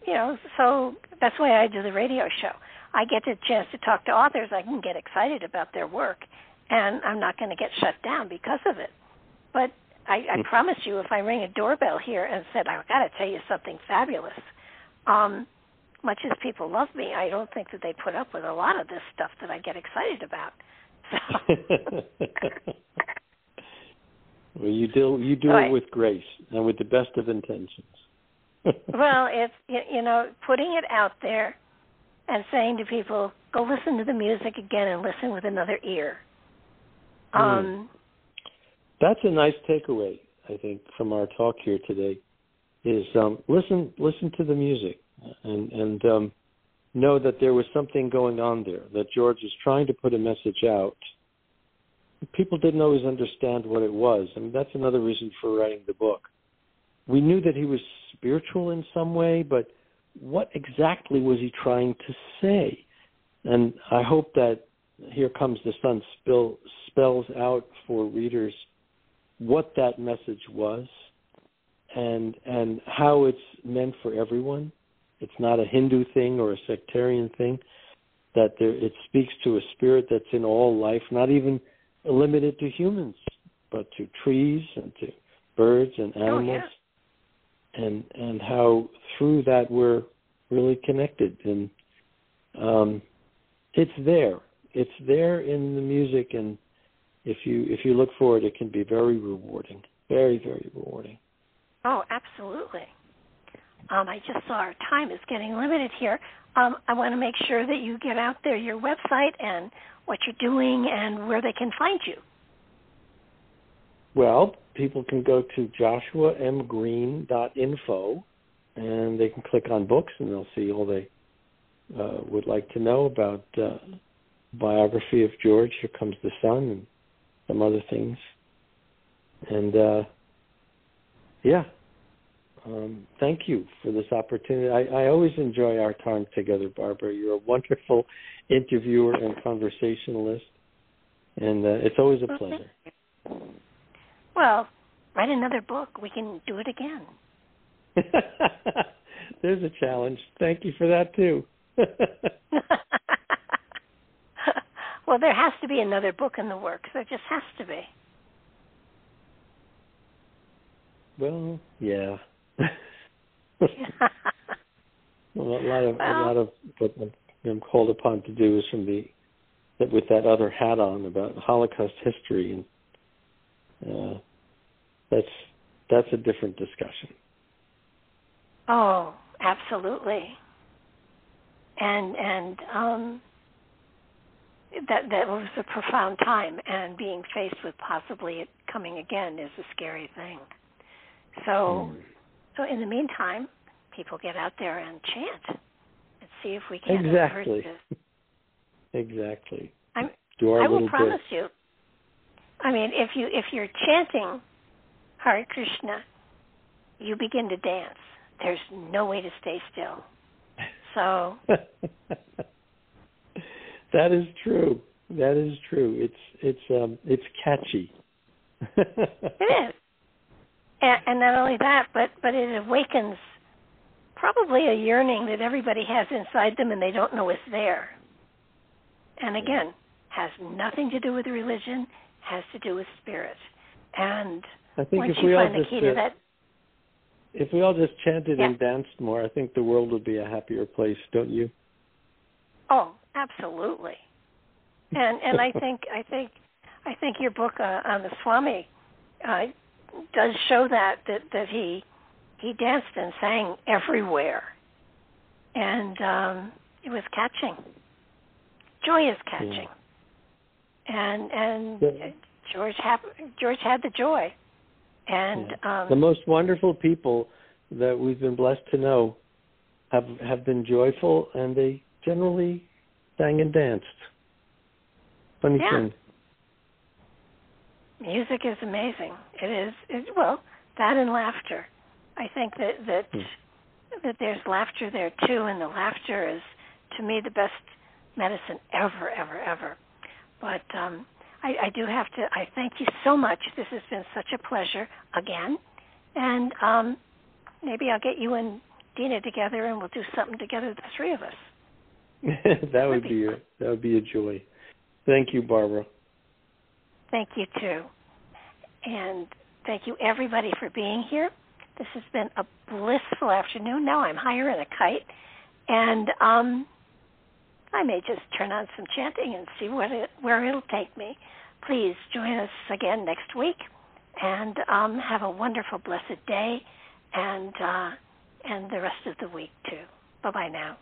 you know so that's why I do the radio show. I get a chance to talk to authors. I can get excited about their work, and I'm not going to get shut down because of it. But I, I mm-hmm. promise you, if I ring a doorbell here and said I've got to tell you something fabulous, um, much as people love me, I don't think that they put up with a lot of this stuff that I get excited about. So. well, you do you do it with grace and with the best of intentions. well, it's you know putting it out there and saying to people, "Go listen to the music again and listen with another ear." Hmm. Um, That's a nice takeaway, I think, from our talk here today. Is um, listen listen to the music and and um, know that there was something going on there. That George was trying to put a message out. People didn't always understand what it was. I mean, that's another reason for writing the book. We knew that he was spiritual in some way, but what exactly was he trying to say? And I hope that Here Comes the Sun spill, spells out for readers what that message was and and how it's meant for everyone it's not a Hindu thing or a sectarian thing. That there, it speaks to a spirit that's in all life, not even limited to humans, but to trees and to birds and animals, oh, yeah. and and how through that we're really connected. And um, it's there. It's there in the music, and if you if you look for it, it can be very rewarding. Very very rewarding. Oh, absolutely. Um, I just saw our time is getting limited here. Um, I want to make sure that you get out there your website and what you're doing and where they can find you. Well, people can go to joshuamgreene.info and they can click on books and they'll see all they uh, would like to know about uh, biography of George. Here comes the sun and some other things. And uh, yeah, um, thank you for this opportunity. I, I always enjoy our time together, Barbara. You're a wonderful interviewer and conversationalist, and uh, it's always a pleasure. Well, write another book. We can do it again. There's a challenge. Thank you for that too. well, there has to be another book in the works. There just has to be. Well, yeah. well, a lot of well, a lot of what I'm called upon to do is from the that with that other hat on about Holocaust history, and uh, that's that's a different discussion. Oh, absolutely. And and um, that that was a profound time, and being faced with possibly it coming again is a scary thing. So, mm. so in the meantime, people get out there and chant and see if we can exactly. exactly. I'm, I will promise bit. you. I mean, if you if you're chanting Hare Krishna, you begin to dance. There's no way to stay still. So that is true. That is true. It's it's um it's catchy. it is, and, and not only that, but but it awakens probably a yearning that everybody has inside them, and they don't know it's there. And again, has nothing to do with religion, has to do with spirit. And I think once if you we find all the just, key to that, if we all just chanted yeah. and danced more, I think the world would be a happier place, don't you? Oh, absolutely. And and I think I think I think your book uh, on the Swami uh, does show that that that he he danced and sang everywhere, and um, it was catching. Joy is catching, yeah. and and yeah. George had George had the joy, and yeah. um, the most wonderful people that we've been blessed to know have have been joyful, and they generally sang and danced. Funny yeah. thing. Music is amazing. It is. It, well, that and laughter. I think that that hmm. that there's laughter there too, and the laughter is to me the best medicine ever, ever, ever. But um, I, I do have to. I thank you so much. This has been such a pleasure again, and um, maybe I'll get you and Dena together, and we'll do something together, the three of us. that would be, a that would be a joy. Thank you, Barbara. Thank you too, and thank you everybody for being here. This has been a blissful afternoon. Now I'm higher than a kite, and um, I may just turn on some chanting and see what it, where it'll take me. Please join us again next week, and um, have a wonderful, blessed day, and uh, and the rest of the week too. Bye bye now.